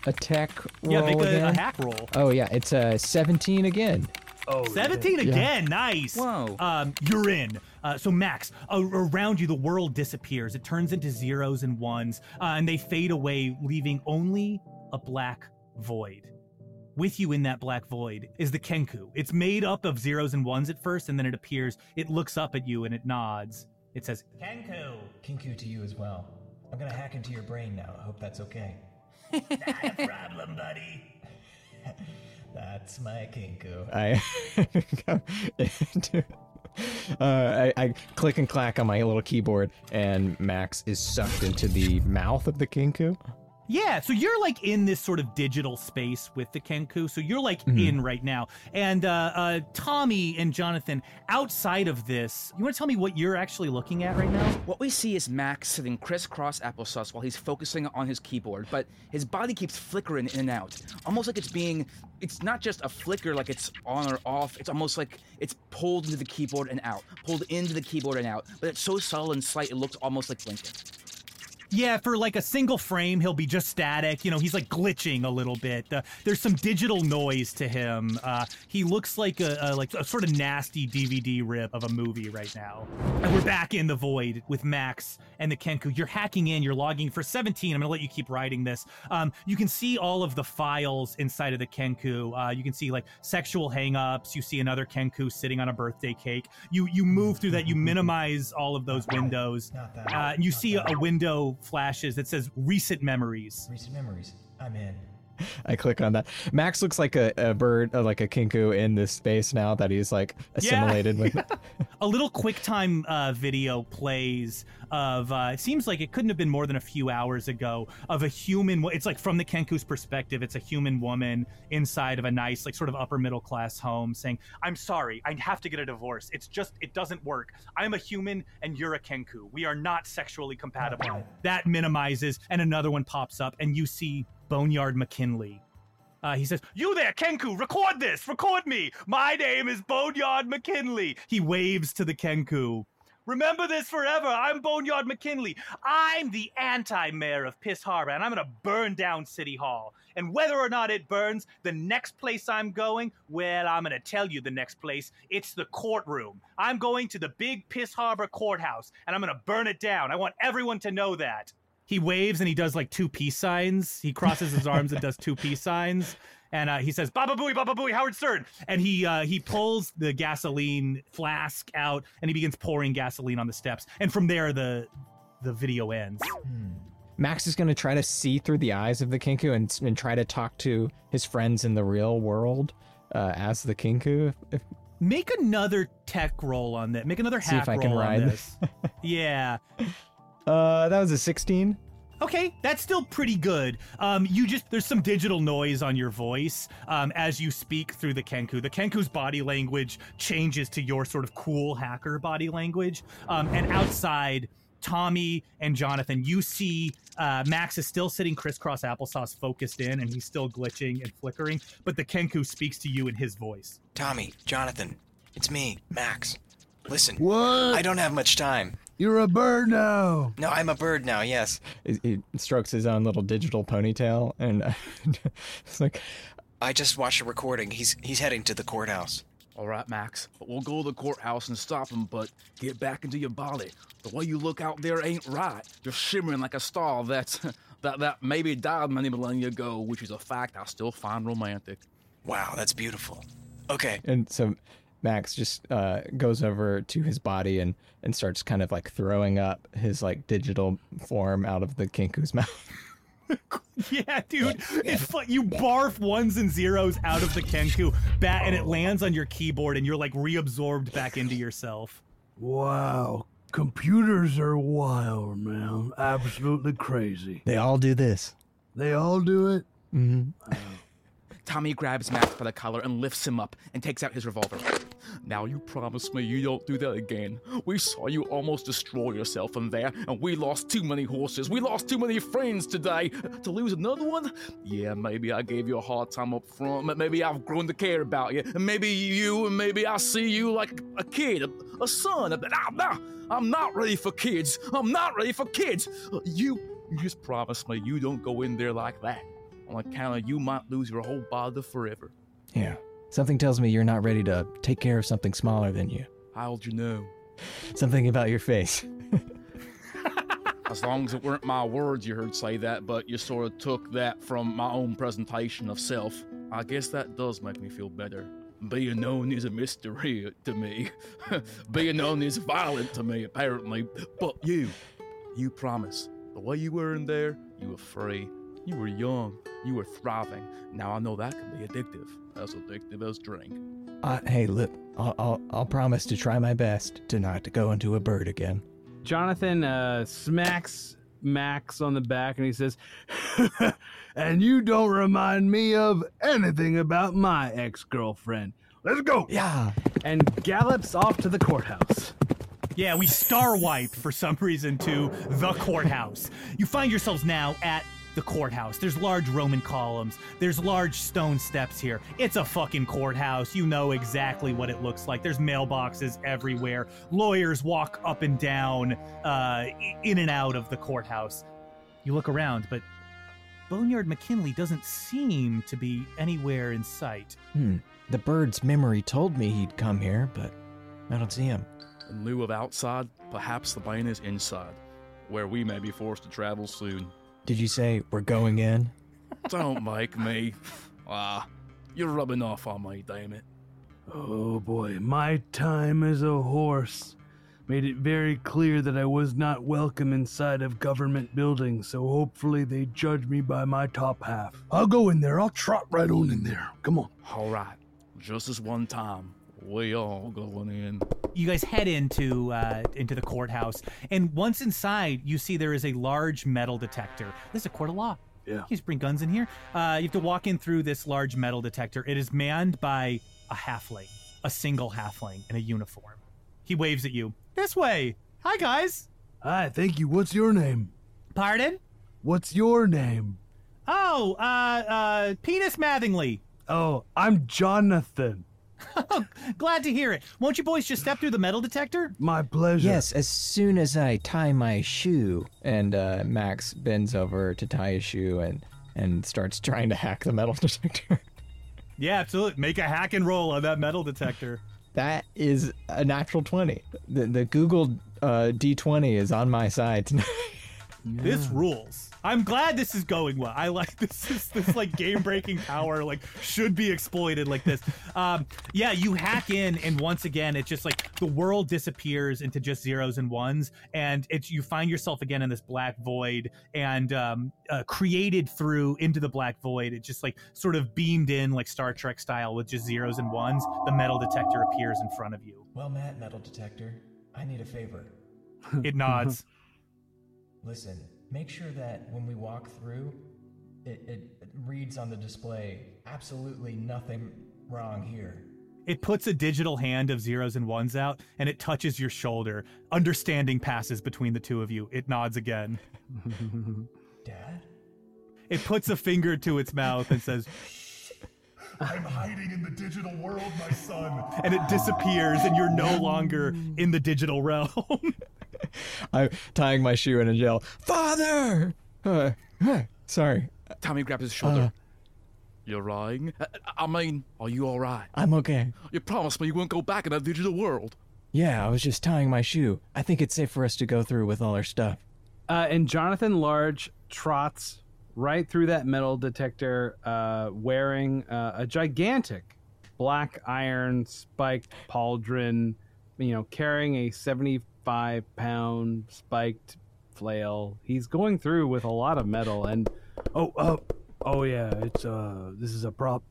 a tech roll Yeah, make a- a hack roll. Oh yeah, it's a 17 again. Oh, 17 yeah. again. Nice. Whoa. Um, you're in. Uh, so Max, uh, around you, the world disappears. It turns into zeros and ones, uh, and they fade away, leaving only a black void. With you in that black void is the Kenku. It's made up of zeros and ones at first, and then it appears. It looks up at you and it nods. It says, Kenku. Kenku to you as well. I'm gonna hack into your brain now. I hope that's okay. Not a problem, buddy. That's my Kenku. I into- uh, I, I click and clack on my little keyboard, and Max is sucked into the mouth of the Kenku. Yeah, so you're like in this sort of digital space with the Kenku. So you're like Mhm. in right now. And uh, uh, Tommy and Jonathan, outside of this, you want to tell me what you're actually looking at right now? What we see is Max sitting crisscross applesauce while he's focusing on his keyboard, but his body keeps flickering in and out. Almost like it's being. It's not just a flicker like it's on or off, it's almost like it's pulled into the keyboard and out, pulled into the keyboard and out, but it's so subtle and slight it looks almost like blinking. Yeah, for like a single frame, he'll be just static. You know, he's like glitching a little bit. Uh, there's some digital noise to him. Uh, he looks like a, a like a sort of nasty DVD rip of a movie right now. And we're back in the void with Max and the Kenku. You're hacking in. You're logging for 17. I'm gonna let you keep writing this. Um, you can see all of the files inside of the Kenku. Uh, you can see like sexual hangups. You see another Kenku sitting on a birthday cake. You you move through that. You minimize all of those windows. Not that. Uh, you see a, a window flashes that says recent memories. Recent memories. I'm in. I click on that. Max looks like a, a bird, uh, like a Kenku in this space now that he's like assimilated with. A little QuickTime uh, video plays of, uh, it seems like it couldn't have been more than a few hours ago, of a human, it's like from the Kenku's perspective, it's a human woman inside of a nice, like sort of upper middle class home saying, I'm sorry, I have to get a divorce. It's just, it doesn't work. I'm a human and you're a Kenku. We are not sexually compatible. That minimizes, and another one pops up, and you see Boneyard McKinley. Uh, he says, You there, Kenku, record this, record me. My name is Boneyard McKinley. He waves to the Kenku. Remember this forever. I'm Boneyard McKinley. I'm the anti mayor of Piss Harbor, and I'm going to burn down City Hall. And whether or not it burns, the next place I'm going, well, I'm going to tell you the next place. It's the courtroom. I'm going to the big Piss Harbor courthouse, and I'm going to burn it down. I want everyone to know that. He waves and he does like two peace signs. He crosses his arms and does two peace signs. And uh, he says, Baba Booey, Baba Booey, Howard Stern. And he uh, he pulls the gasoline flask out and he begins pouring gasoline on the steps. And from there, the the video ends. Max is going to try to see through the eyes of the Kenku and, and try to talk to his friends in the real world uh, as the Kenku. If, Make another tech roll on that. Make another See if hack I can roll on ride this. yeah. Uh, that was a 16. Okay, that's still pretty good. Um, you just there's some digital noise on your voice um, as you speak through the Kenku. The Kenku's body language changes to your sort of cool hacker body language. Um, and outside, Tommy and Jonathan, you see uh, Max is still sitting crisscross applesauce, focused in, and he's still glitching and flickering. But the Kenku speaks to you in his voice. Tommy, Jonathan, it's me, Max. Listen. What? I don't have much time. You're a bird now. No, I'm a bird now, yes. He, he strokes his own little digital ponytail, and uh, it's like, I just watched a recording. He's he's heading to the courthouse. All right, Max. We'll go to the courthouse and stop him, but get back into your body. The way you look out there ain't right. You're shimmering like a star that's that that maybe died many millennia ago, which is a fact I still find romantic. Wow, that's beautiful. Okay. and so Max just uh, goes over to his body and and starts kind of like throwing up his like digital form out of the Kenku's mouth. Yeah, dude. It's like you barf ones and zeros out of the Kenku bat, and it lands on your keyboard, and you're like reabsorbed back into yourself. Wow. Computers are wild, man. Absolutely crazy. They all do this. They all do it? Mm-hmm. Tommy grabs Max by the collar and lifts him up and takes out his revolver. Now you promise me you don't do that again. We saw you almost destroy yourself in there, and we lost too many horses. We lost too many friends today. To lose another one? Yeah, maybe I gave you a hard time up front. but Maybe I've grown to care about you. And maybe you, and maybe I see you like a kid, a, a son. But I'm not, I'm not ready for kids. I'm not ready for kids. You, you just promise me you don't go in there like that. On account of you might lose your whole body forever. Yeah. Something tells me you're not ready to take care of something smaller than you. How'd you know? Something about your face. As long as it weren't my words you heard say that, but you sort of took that from my own presentation of self. I guess that does make me feel better. Being known is a mystery to me. Being known is violent to me, apparently. But you, you promise. The way you were in there, you were free. You were young. You were thriving. Now I know that can be addictive. As addictive as drink. Uh, hey, look, I'll, I'll I'll promise to try my best to not to go into a bird again. Jonathan uh, smacks Max on the back and he says, and you don't remind me of anything about my ex girlfriend. Let's go. Yeah. And gallops off to the courthouse. Yeah, we star wipe for some reason to the courthouse. You find yourselves now at the courthouse. There's large Roman columns. There's large stone steps here. It's a fucking courthouse. You know exactly what it looks like. There's mailboxes everywhere. Lawyers walk up and down, uh, in and out of the courthouse. You look around, but Boneyard McKinley doesn't seem to be anywhere in sight. Hmm. The bird's memory told me he'd come here, but I don't see him. In lieu of outside, perhaps the plane is inside, where we may be forced to travel soon. Did you say we're going in? Don't make me. Ah, you're rubbing off on me, damn it. Oh boy, my time as a horse made it very clear that I was not welcome inside of government buildings, so hopefully they judge me by my top half. I'll go in there, I'll trot right on in there. Come on. All right, just this one time, we all going in. you guys head into uh, into the courthouse, and once inside, you see there is a large metal detector. This is a court of law. Yeah. You just bring guns in here. Uh, you have to walk in through this large metal detector. It is manned by a halfling, a single halfling in a uniform. He waves at you. This way. Hi, guys. Hi, thank you. What's your name? Pardon? What's your name? Oh, uh, uh, Penis Mattingly. Oh, I'm Jonathan. Glad to hear it. Won't you boys just step through the metal detector? My pleasure. Yes, as soon as I tie my shoe. And uh, Max bends over to tie his shoe and and starts trying to hack the metal detector. Yeah, absolutely. Make a hack and roll on that metal detector. that is a natural twenty. The the Google uh, D twenty is on my side tonight. This rules. I'm glad this is going well. I like this is this like game breaking power like should be exploited like this. Um, yeah, you hack in and once again it's just like the world disappears into just zeros and ones and it's you find yourself again in this black void and um, uh, created through into the black void. It just like sort of beamed in like Star Trek style with just zeros and ones. The metal detector appears in front of you. Well, Matt, metal detector, I need a favor. It nods. Listen, make sure that when we walk through, it, it, it reads on the display absolutely nothing wrong here. It puts a digital hand of zeros and ones out and it touches your shoulder. Understanding passes between the two of you. It nods again. Dad? It puts a finger to its mouth and says, I'm hiding in the digital world, my son. and it disappears, and you're no longer in the digital realm. I'm tying my shoe in a gel. Father! Uh, uh, sorry. Tommy grabs his shoulder. Uh, You're lying? I, I mean, are you alright? I'm okay. You promised me you wouldn't go back in that digital world. Yeah, I was just tying my shoe. I think it's safe for us to go through with all our stuff. Uh, and Jonathan Large trots right through that metal detector, uh, wearing uh, a gigantic black iron spiked pauldron, you know, carrying a 75 pound spiked flail. He's going through with a lot of metal, and Oh, oh, oh yeah. It's uh, this is a prop.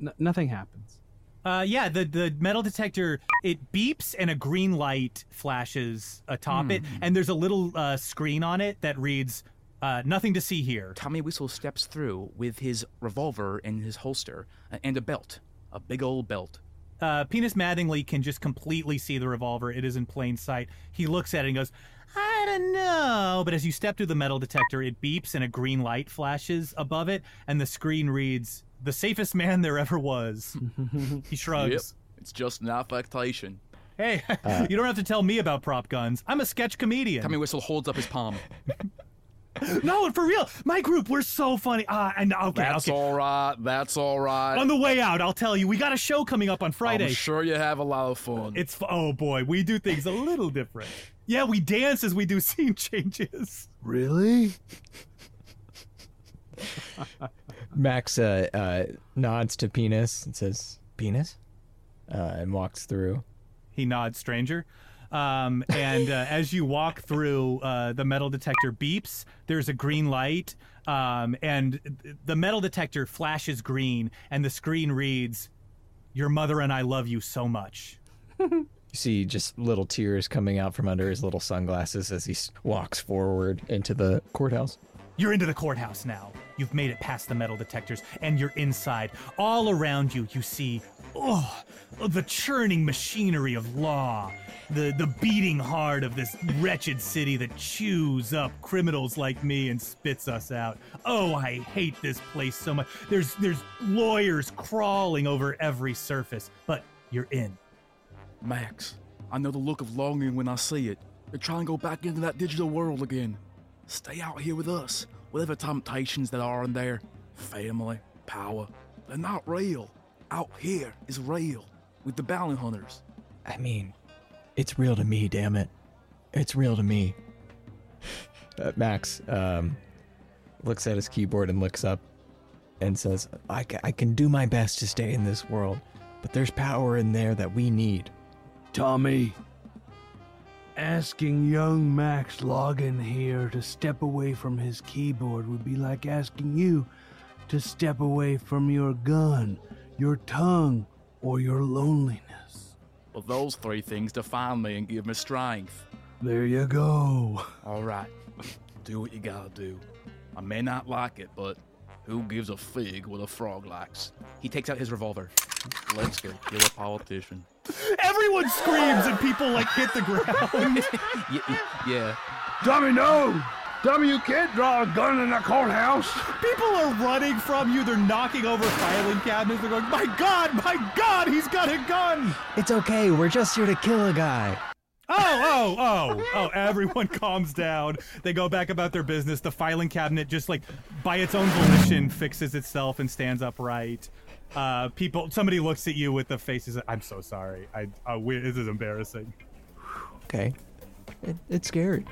n- nothing happens. Uh, yeah, the, the metal detector it beeps and a green light flashes atop it, Hmm. and there's a little uh, screen on it that reads uh, "Nothing to see here." Tommy Whistle steps through with his revolver in his holster uh, and a belt, a big old belt. Uh, Penis Mattingly can just completely see the revolver. It is in plain sight. He looks at it and goes, I don't know. But as you step through the metal detector, it beeps and a green light flashes above it, and the screen reads, The safest man there ever was. he shrugs. Yep, it's just an affectation. Hey, Uh, you don't have to tell me about prop guns. I'm a sketch comedian. Tommy Whistle holds up his palm. no, for real. My group, we're so funny. Ah, and okay, That's okay. all right. That's all right. On the way out, I'll tell you, we got a show coming up on Friday. I'm sure you have a lot of fun. It's oh boy, we do things a little different. Yeah, we dance as we do scene changes. Really? Max uh, uh, nods to Penis and says, Penis? Uh, and walks through. He nods, stranger. Um, and uh, as you walk through, uh, the metal detector beeps. There's a green light, um, and the metal detector flashes green, and the screen reads, "Your mother and I love you so much." You see just little tears coming out from under his little sunglasses as he walks forward into the courthouse. You're into the courthouse now. You've made it past the metal detectors, and you're inside. All around you, you see, oh, the churning machinery of law, the the beating heart of this wretched city that chews up criminals like me and spits us out. Oh, I hate this place so much. There's there's lawyers crawling over every surface, but you're in. Max, I know the look of longing when I see it. You're trying to go back into that digital world again. Stay out here with us. Whatever temptations that are in there family, power they're not real. Out here is real with the bounty hunters. I mean, it's real to me, damn it. It's real to me. Uh, Max um, looks at his keyboard and looks up and says, I, ca- I can do my best to stay in this world, but there's power in there that we need. Tommy, asking young Max Logan here to step away from his keyboard would be like asking you to step away from your gun, your tongue, or your loneliness. Well, those three things define me and give me strength. There you go. All right, do what you gotta do. I may not like it, but who gives a fig what a frog likes? He takes out his revolver. Let's go kill a politician. Everyone screams and people like hit the ground. yeah, yeah. Tommy, no! Tommy, you can't draw a gun in a courthouse. People are running from you. They're knocking over filing cabinets. They're going, "My God, my God, he's got a gun!" It's okay, we're just here to kill a guy. Oh, oh, oh, oh! Everyone calms down. They go back about their business. The filing cabinet just like by its own volition fixes itself and stands upright uh, people somebody looks at you with the faces i'm so sorry. I uh, we, this is embarrassing. Okay. It, it's scary.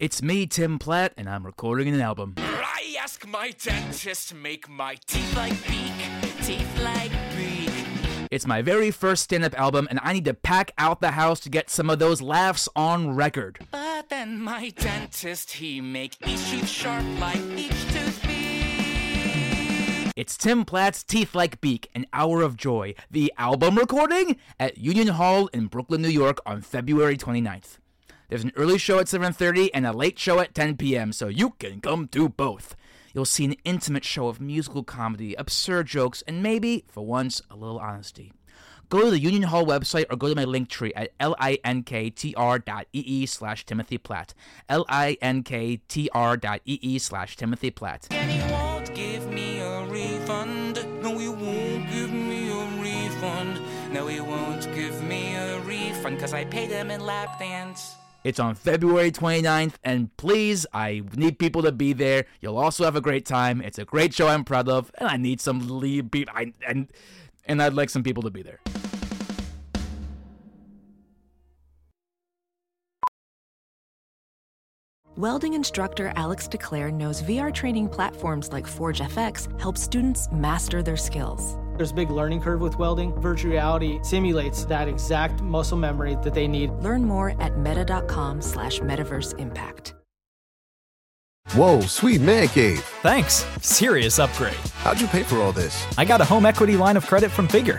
It's me, Tim Platt, and I'm recording an album. I ask my dentist make my teeth like beak, teeth like it's my very first stand up album, and I need to pack out the house to get some of those laughs on record. But then my dentist, he make each tooth sharp like each tooth beak. It's Tim Platt's Teeth Like Beak, An Hour of Joy, the album recording at Union Hall in Brooklyn, New York on February 29th. There's an early show at 7:30 and a late show at 10 p.m., so you can come to both. You'll see an intimate show of musical comedy, absurd jokes, and maybe, for once, a little honesty. Go to the Union Hall website or go to my link tree at linktr.ee slash Timothy Platt. linktr.ee slash Timothy Platt. And he won't give me a refund. No, he won't give me a refund. No, he won't give me a refund because I paid him in lap dance. It's on February 29th, and please, I need people to be there. You'll also have a great time. It's a great show I'm proud of, and I need some lead people. I, and, and I'd like some people to be there. Welding instructor Alex DeClaire knows VR training platforms like Forge FX help students master their skills. There's a big learning curve with welding. Virtual reality simulates that exact muscle memory that they need. Learn more at meta.com slash metaverse impact. Whoa, sweet man cave. Thanks. Serious upgrade. How'd you pay for all this? I got a home equity line of credit from Figure.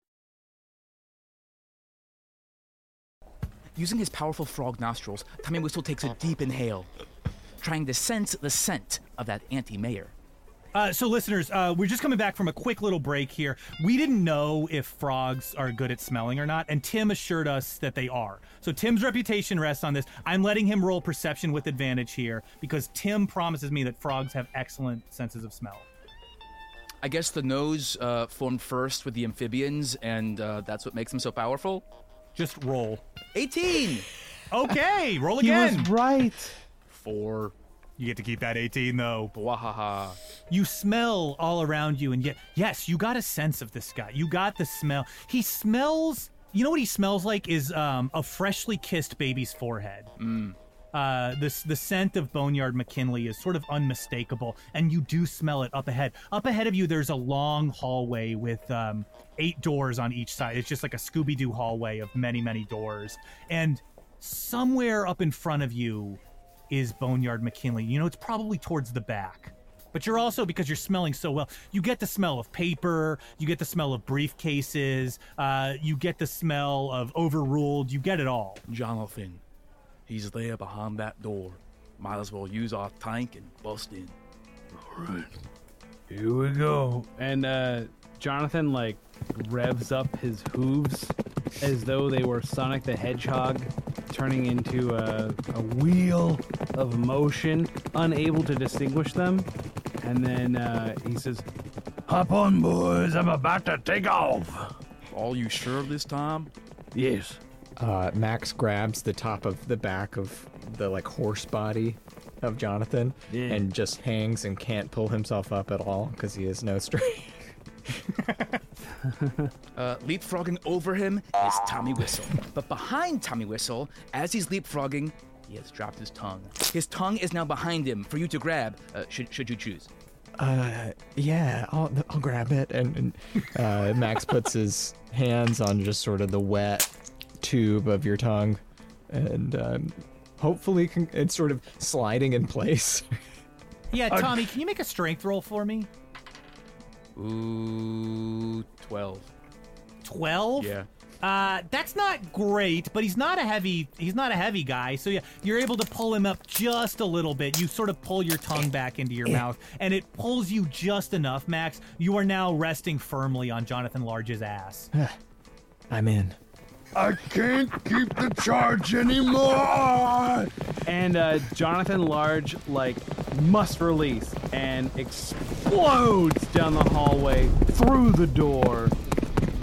Using his powerful frog nostrils, Tommy Whistle takes a deep inhale, trying to sense the scent of that anti-mayor. Uh, so, listeners, uh, we're just coming back from a quick little break here. We didn't know if frogs are good at smelling or not, and Tim assured us that they are. So, Tim's reputation rests on this. I'm letting him roll perception with advantage here because Tim promises me that frogs have excellent senses of smell. I guess the nose uh, formed first with the amphibians, and uh, that's what makes them so powerful. Just roll. 18! Okay, roll He again. was right. Four. You get to keep that 18 though. Wahaha. You smell all around you, and yet, yes, you got a sense of this guy. You got the smell. He smells. You know what he smells like is um, a freshly kissed baby's forehead. Uh, this the scent of Boneyard McKinley is sort of unmistakable, and you do smell it up ahead. Up ahead of you, there's a long hallway with um, eight doors on each side. It's just like a Scooby Doo hallway of many, many doors, and somewhere up in front of you is Boneyard McKinley. You know, it's probably towards the back. But you're also, because you're smelling so well, you get the smell of paper, you get the smell of briefcases, uh, you get the smell of overruled, you get it all. Jonathan, he's there behind that door. Might as well use our tank and bust in. All right. Here we go. And uh, Jonathan like revs up his hooves as though they were Sonic the Hedgehog, turning into a, a wheel of motion, unable to distinguish them. And then uh, he says, "Hop on, boys! I'm about to take off." All you sure this time? Yes. Uh, Max grabs the top of the back of the like horse body of Jonathan Yeah. and just hangs and can't pull himself up at all because he has no strength. Uh, leapfrogging over him is Tommy Whistle. But behind Tommy Whistle, as he's leapfrogging, he has dropped his tongue. His tongue is now behind him for you to grab, uh, should, should you choose. Uh, yeah, I'll, I'll grab it. And, and uh, Max puts his hands on just sort of the wet tube of your tongue, and um, hopefully can, it's sort of sliding in place. Yeah, Uh, Tommy, can you make a strength roll for me? Ooh, 12. 12? Yeah. Uh, that's not great, but he's not a heavy. He's not a heavy guy, so yeah, you're able to pull him up just a little bit. You sort of pull your tongue back into your mouth, and it pulls you just enough, Max. You are now resting firmly on Jonathan Large's ass. I'm in. I can't keep the charge anymore. And uh, Jonathan Large like must release and explodes down the hallway through the door.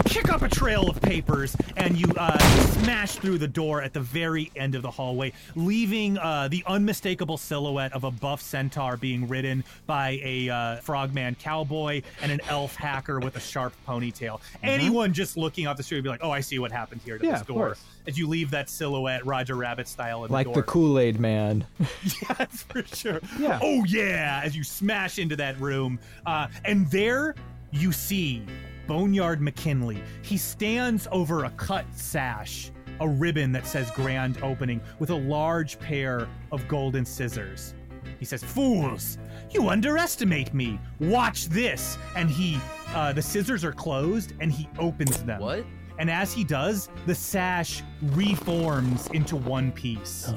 Kick up a trail of papers and you uh, smash through the door at the very end of the hallway, leaving uh, the unmistakable silhouette of a buff centaur being ridden by a uh, frogman cowboy and an elf hacker with a sharp ponytail. Anyone just looking off the street would be like, "Oh, I see what happened here to Yeah, this door." As you leave that silhouette, Roger Rabbit style, in Like the the. Kool Aid Man. That's for sure. Yeah. Oh yeah, as you smash into that room, uh, and there you see Boneyard McKinley. He stands over a cut sash, a ribbon that says "Grand Opening" with a large pair of golden scissors. He says, "Fools, you underestimate me. Watch this!" And he, uh, the scissors are closed, and he opens them. What? And as he does, the sash reforms into one piece.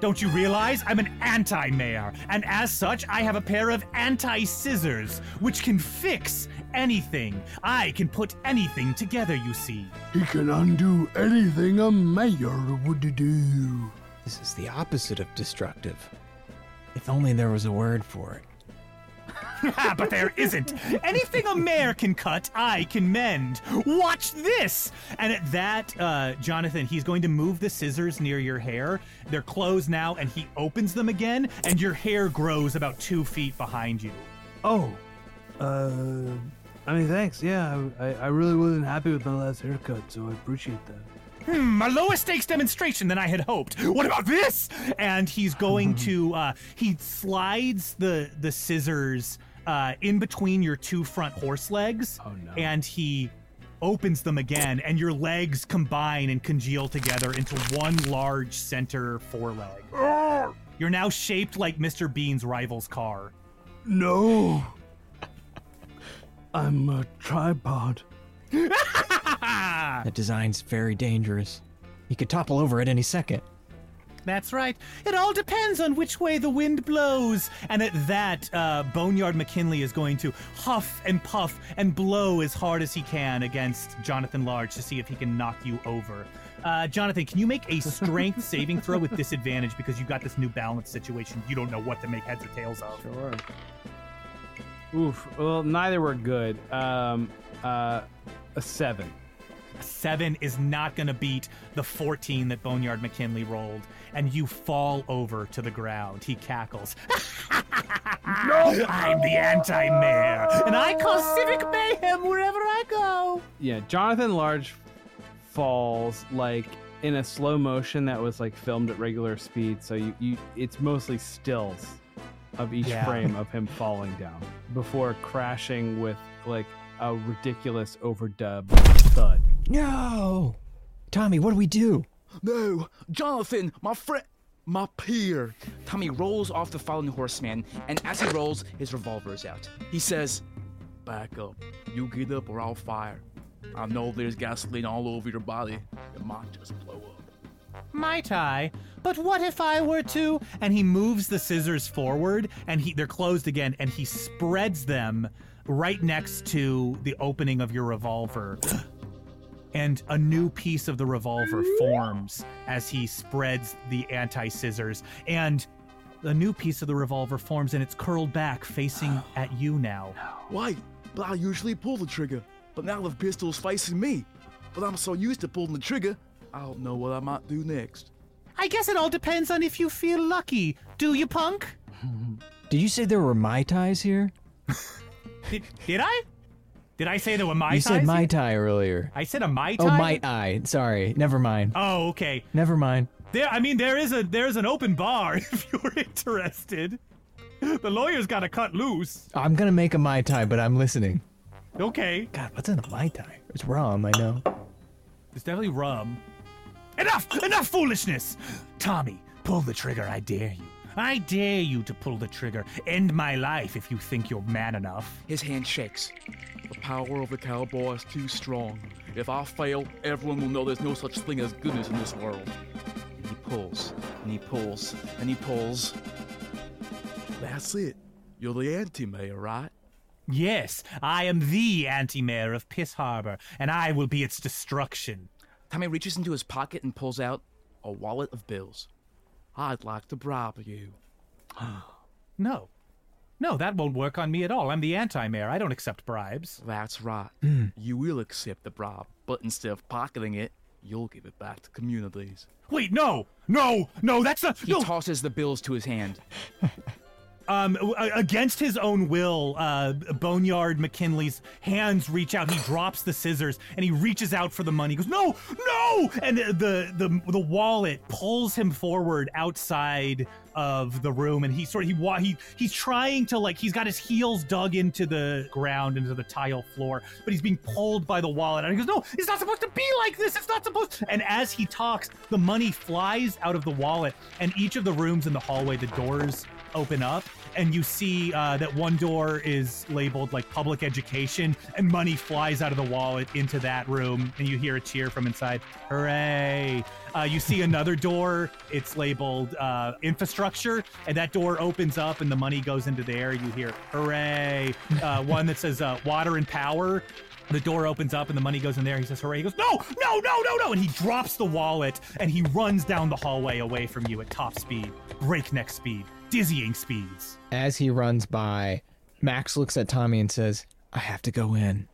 Don't you realize I'm an anti mayor? And as such, I have a pair of anti scissors, which can fix anything. I can put anything together, you see. He can undo anything a mayor would do. This is the opposite of destructive. If only there was a word for it. but there isn't. Anything a mayor can cut, I can mend. Watch this! And at that, uh, Jonathan, he's going to move the scissors near your hair. They're closed now, and he opens them again, and your hair grows about two feet behind you. Oh, uh, I mean, thanks. Yeah, I, I really wasn't happy with my last haircut, so I appreciate that. Hmm, a lower stakes demonstration than I had hoped. What about this? And he's going to uh, he slides the the scissors uh, in between your two front horse legs, oh, no. and he opens them again, and your legs combine and congeal together into one large center foreleg. You're now shaped like Mr. Bean's rival's car. No. I'm a tripod. That design's very dangerous. He could topple over at any second. That's right. It all depends on which way the wind blows. And at that, uh, Boneyard McKinley is going to huff and puff and blow as hard as he can against Jonathan Large to see if he can knock you over. Uh, Jonathan, can you make a strength saving throw with disadvantage because you've got this new balance situation? You don't know what to make heads or tails of. Sure. Oof. Well, neither were good. Um, uh, a seven. Seven is not going to beat the 14 that Boneyard McKinley rolled, and you fall over to the ground. He cackles. no! I'm the anti mayor, and I cause civic mayhem wherever I go. Yeah, Jonathan Large falls like in a slow motion that was like filmed at regular speed. So you, you it's mostly stills of each Yeah. frame of him falling down before crashing with like a ridiculous overdub thud. No! Tommy, what do we do? No, Jonathan, my friend, my peer. Tommy rolls off the fallen horseman, and as he rolls, his revolver is out. He says, Back up. You get up or I'll fire. I know there's gasoline all over your body. It might just blow up. Might I? But what if I were to? And he moves the scissors forward, and he they're closed again, and he spreads them right next to the opening of your revolver. And a new piece of the revolver forms as he spreads the anti scissors. And a new piece of the revolver forms and it's curled back, facing at you now. Why? But I usually pull the trigger. But now the pistol's facing me. But I'm so used to pulling the trigger, I don't know what I might do next. I guess it all depends on if you feel lucky. Do you, punk? Did you say there were Mai Tais here? Did, did I? Did I say there were my? you said here? Tai earlier. I said a Mai Oh, Tai? might I? Sorry, never mind. Oh, okay. Never mind. There, I mean, there is a there's an open bar if you're interested. The lawyer's got to cut loose. I'm gonna make a Mai Tai, but I'm listening. Okay. God, what's in a Mai Tai? It's rum, I know. it's definitely rum. Enough! Enough foolishness! Tommy, pull the trigger, I dare you. I dare you to pull the trigger. End my life if you think you're man enough. His hand shakes. The power of the cowboy is too strong. If I fail, everyone will know there's no such thing as goodness in this world. And he pulls, and he pulls, and he pulls. That's it. You're the anti-mayor, right? Yes, I am the anti-mayor of Piss Harbor, and I will be its destruction. Tommy reaches into his pocket and pulls out a wallet of bills. I'd like to bribe you. No. No, that won't work on me at all. I'm the anti mayor. I don't accept bribes. That's right. Hmm. You will accept the bribe, but instead of pocketing it, you'll give it back to communities. Wait, no! No! No, that's not. He tosses the bills to his hand. um, against his own will, uh, Boneyard McKinley's hands reach out. He drops the scissors and he reaches out for the money. He goes, "No, no!" And the the the wallet pulls him forward outside of the room, and he sort of he he he's trying to like he's got his heels dug into the ground into the tile floor, but he's being pulled by the wallet. And he goes, "No, it's not supposed to be like this. It's not supposed." And as he talks, the money flies out of the wallet, and each of the rooms in the hallway, the doors open up and you see uh, that one door is labeled like public education and money flies out of the wallet into that room and you hear a cheer from inside. Hooray. Uh, you see another door. It's labeled uh, infrastructure and that door opens up and the money goes into there. You hear hooray. Uh, one that says uh, water and power. The door opens up and the money goes in there. He says, hooray. He goes, no, no, no, no, no. And he drops the wallet and he runs down the hallway away from you at top speed, breakneck speed, dizzying speeds. As he runs by, Max looks at Tommy and says, I have to go in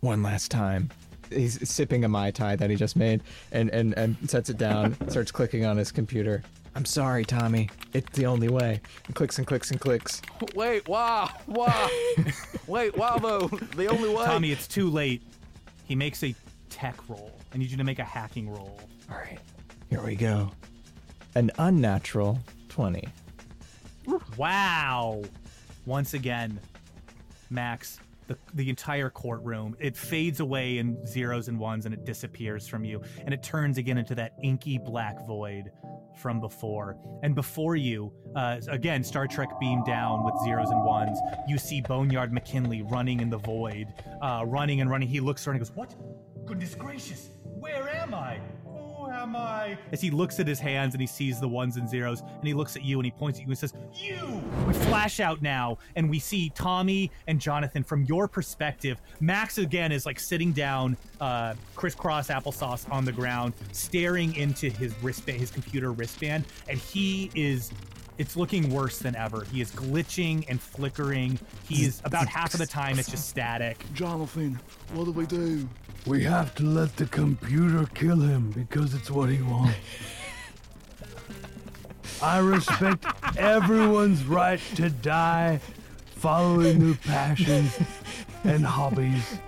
one last time. He's sipping a Mai Tai that he just made and, and, and sets it down, starts clicking on his computer. I'm sorry, Tommy. It's the only way. And clicks and clicks and clicks. Wait, wow, wow. Wait, wow, though. The only way. Tommy, it's too late. He makes a tech roll. I need you to make a hacking roll. All right, here we go. An unnatural 20. Wow. Once again, Max, the, the entire courtroom, it fades away in zeros and ones and it disappears from you. And it turns again into that inky black void from before. And before you, uh, again, Star Trek beam down with zeros and ones. You see Boneyard McKinley running in the void, uh, running and running. He looks around and goes, What? Goodness gracious, where am I? Am I? As he looks at his hands and he sees the ones and zeros, and he looks at you and he points at you and says, You! We flash out now and we see Tommy and Jonathan from your perspective. Max again is like sitting down, uh, crisscross applesauce on the ground, staring into his wristband, his computer wristband, and he is. It's looking worse than ever. He is glitching and flickering. He is about half of the time it's just static. Jonathan, what do we do? We have to let the computer kill him because it's what he wants. I respect everyone's right to die following their passions and hobbies.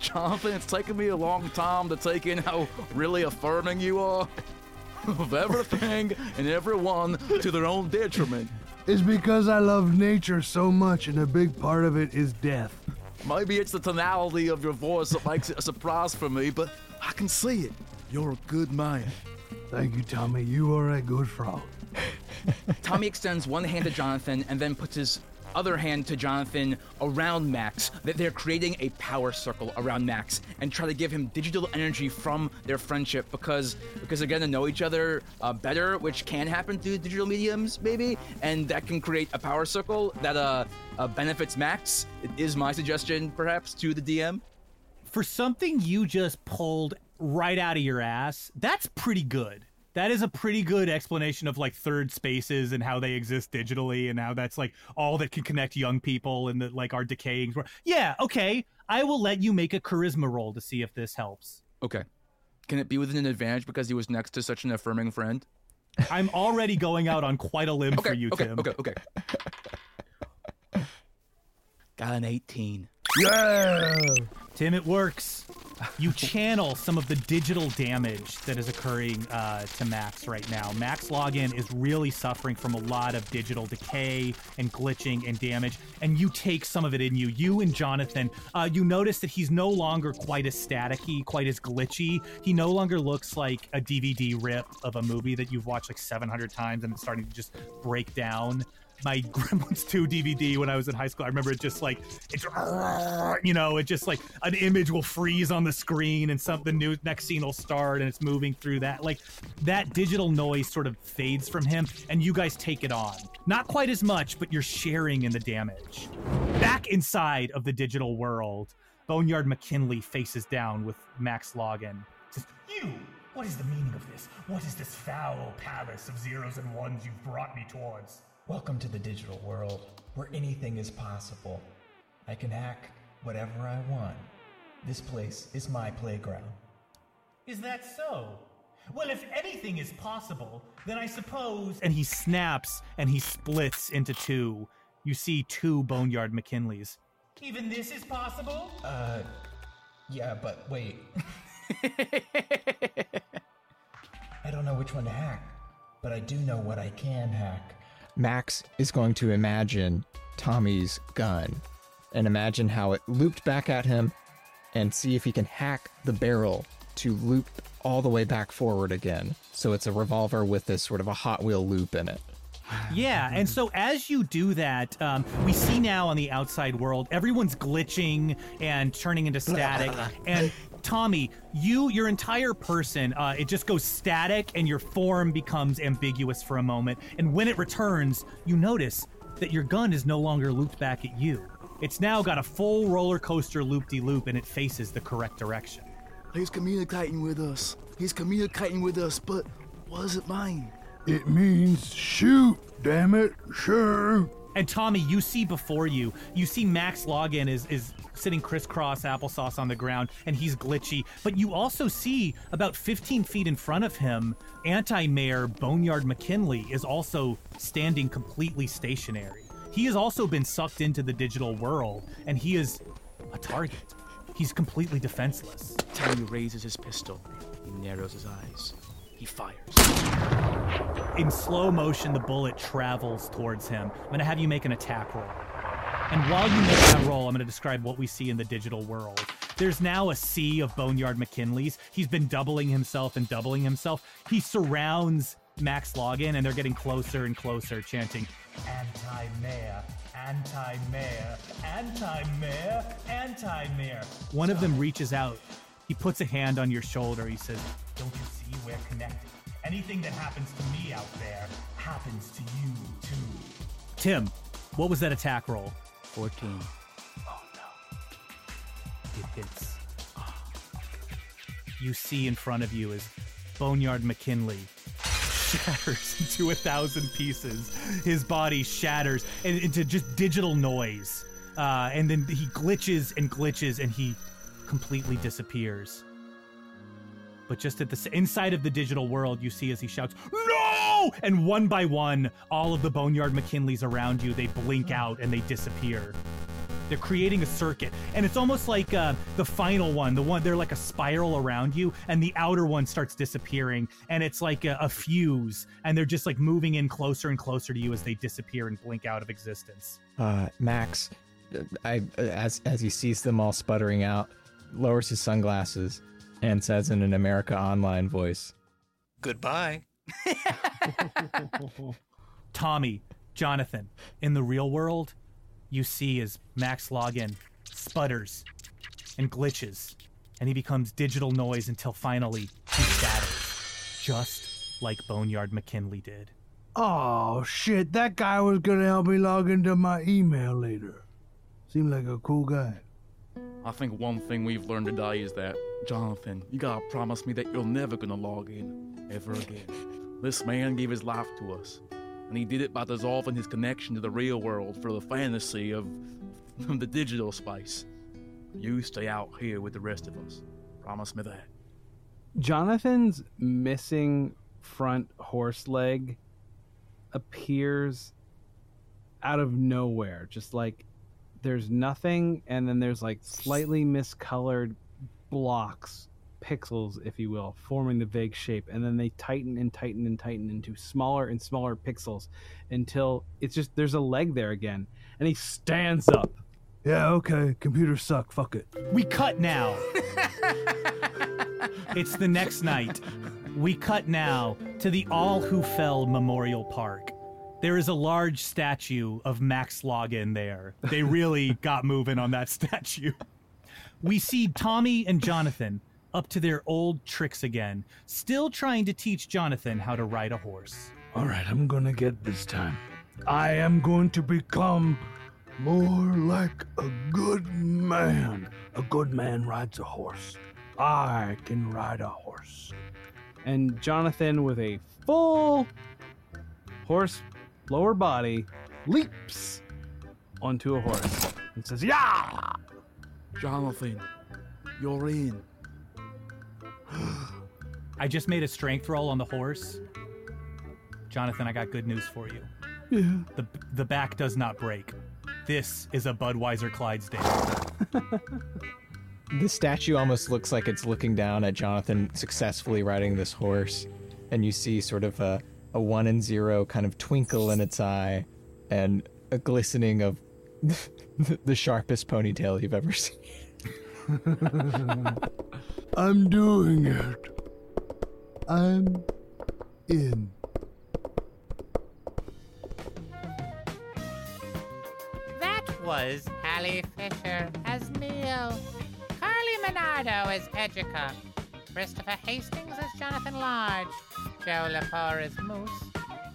Jonathan, it's taken me a long time to take in how really affirming you are of everything and everyone to their own detriment. It's because I love nature so much, and a big part of it is death. Maybe it's the tonality of your voice that makes it a surprise for me, but I can see it. You're a good man. Thank you, Tommy. You are a good frog. Tommy extends one hand to Jonathan and then puts his other hand to Jonathan around Max. That they're creating a power circle around Max and try to give him digital energy from their friendship because because they're gonna know each other uh, better, which can happen through digital mediums maybe, and that can create a power circle that uh, uh benefits Max. It is my suggestion, perhaps, to the DM. For something you just pulled right out of your ass, that's pretty good. That is a pretty good explanation of like third spaces and how they exist digitally and how that's like all that can connect young people and that like our decaying. Yeah, okay. I will let you make a charisma roll to see if this helps. Okay. Can it be within an advantage because he was next to such an affirming friend? I'm already going out on quite a limb okay, for you, okay, Tim. Okay, okay, Got an 18. Yeah! Tim, it works. You channel some of the digital damage that is occurring uh, to Max right now. Max Login is really suffering from a lot of digital decay and glitching and damage, and you take some of it in you. You and Jonathan, uh, you notice that he's no longer quite as staticky, quite as glitchy. He no longer looks like a DVD rip of a movie that you've watched like 700 times and it's starting to just break down my Gremlins 2 DVD when I was in high school. I remember it just like it's you know, it just like an image will freeze on the screen and something new next scene will start and it's moving through that. Like that digital noise sort of fades from him and you guys take it on. Not quite as much, but you're sharing in the damage. Back inside of the digital world, Boneyard McKinley faces down with Max Logan. Says, You! What is the meaning of this? What is this foul palace of zeros and ones you've brought me towards? Welcome to the digital world, where anything is possible. I can hack whatever I want. This place is my playground. Is that so? Well, if anything is possible, then I suppose. And he snaps and he splits into two. You see two Boneyard McKinleys. Even this is possible? Uh, yeah, but wait. I don't know which one to hack, but I do know what I can hack. Max is going to imagine Tommy's gun and imagine how it looped back at him and see if he can hack the barrel to loop all the way back forward again. So it's a revolver with this sort of a Hot Wheel loop in it. Yeah, and so as you do that, um, we see now on the outside world, everyone's glitching and turning into static. and Tommy, you, your entire person, uh, it just goes static and your form becomes ambiguous for a moment. And when it returns, you notice that your gun is no longer looped back at you. It's now got a full roller coaster loop de loop and it faces the correct direction. He's communicating with us. He's communicating with us, but what does it mean? It means shoot, damn it, sure. And Tommy, you see before you, you see Max Login is is sitting crisscross applesauce on the ground, and he's glitchy. But you also see about 15 feet in front of him, anti-mayor Boneyard McKinley is also standing completely stationary. He has also been sucked into the digital world, and he is a target. He's completely defenseless. Tommy raises his pistol. He narrows his eyes. He fires. In slow motion, the bullet travels towards him. I'm going to have you make an attack roll. And while you make that roll, I'm going to describe what we see in the digital world. There's now a sea of Boneyard McKinleys. He's been doubling himself and doubling himself. He surrounds Max Login, and they're getting closer and closer, chanting, Anti-mayor, anti-mayor, anti-mayor, anti-mayor. One of them reaches out. He puts a hand on your shoulder. He says, Don't you see we're connected? Anything that happens to me out there happens to you too. Tim, what was that attack roll? 14. Oh no. It hits. You see in front of you is Boneyard McKinley shatters into a thousand pieces. His body shatters into just digital noise. Uh, and then he glitches and glitches and he completely disappears. But just at the inside of the digital world, you see as he shouts, "No!" And one by one, all of the Boneyard McKinleys around you they blink out and they disappear. They're creating a circuit, and it's almost like uh, the final one. The one they're like a spiral around you, and the outer one starts disappearing, and it's like a, a fuse, and they're just like moving in closer and closer to you as they disappear and blink out of existence. Uh, Max, uh, I as as he sees them all sputtering out, lowers his sunglasses and says in an America Online voice, Goodbye. Tommy, Jonathan, in the real world, you see as Max Login sputters and glitches, and he becomes digital noise until finally he shatters, just like Boneyard McKinley did. Oh shit, that guy was gonna help me log into my email later. Seemed like a cool guy. I think one thing we've learned today is that, Jonathan, you gotta promise me that you're never gonna log in ever again. This man gave his life to us, and he did it by dissolving his connection to the real world for the fantasy of the digital space. You stay out here with the rest of us. Promise me that. Jonathan's missing front horse leg appears out of nowhere. Just like there's nothing, and then there's like slightly miscolored blocks, pixels, if you will, forming the vague shape. And then they tighten and tighten and tighten into smaller and smaller pixels until it's just there's a leg there again. And he stands up. Yeah, okay. Computers suck. Fuck it. We cut now. it's the next night. We cut now to the All Who Fell Memorial Park. There is a large statue of Max Login there. They really got moving on that statue. We see Tommy and Jonathan up to their old tricks again, still trying to teach Jonathan how to ride a horse. All right, I'm gonna get this time. I am going to become more like a good man. A good man rides a horse. I can ride a horse. And Jonathan, with a full horse lower body, leaps onto a horse and says, Yeah! Jonathan, you're in. I just made a strength roll on the horse. Jonathan, I got good news for you. Yeah. The the back does not break. This is a Budweiser Clydesdale. this statue almost looks like it's looking down at Jonathan successfully riding this horse, and you see sort of a, a one and zero kind of twinkle in its eye, and a glistening of the sharpest ponytail you've ever seen. I'm doing it. I'm in. That was Hallie Fisher as Neil, Carly Monardo as Edgica, Christopher Hastings as Jonathan Lodge, As Moose,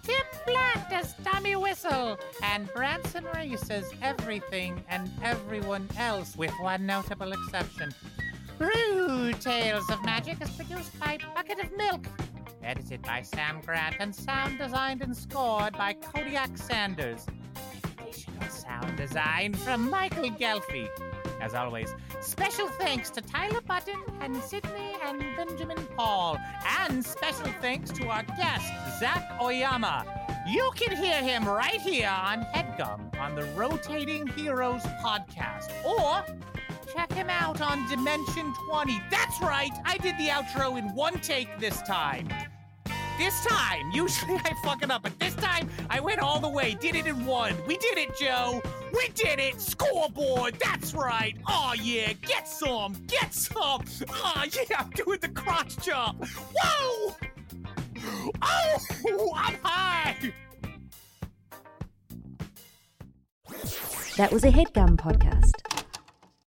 Tim Black as Tommy Whistle, and Branson as everything and everyone else, with one notable exception. Rude Tales of Magic is produced by Bucket of Milk, edited by Sam Grant, and sound designed and scored by Kodiak Sanders. Additional sound design from Michaël Ghelfi. As always, special thanks to Tyler Button and Sydney and Benjamin Paul. And special thanks to our guest, Zac Oyama. You can hear him right here on HeadGum on the Rotating Heroes podcast. Or check him out on Dimension 20. That's right, I did the outro in one take this time. This time, usually I fuck it up, but this time I went all the way, did it in one. We did it, Joe. We did it. Scoreboard. That's right. Oh yeah, get some, get some. Oh yeah, I'm doing the crotch jump. Whoa! Oh, I'm high. That was a headgum podcast.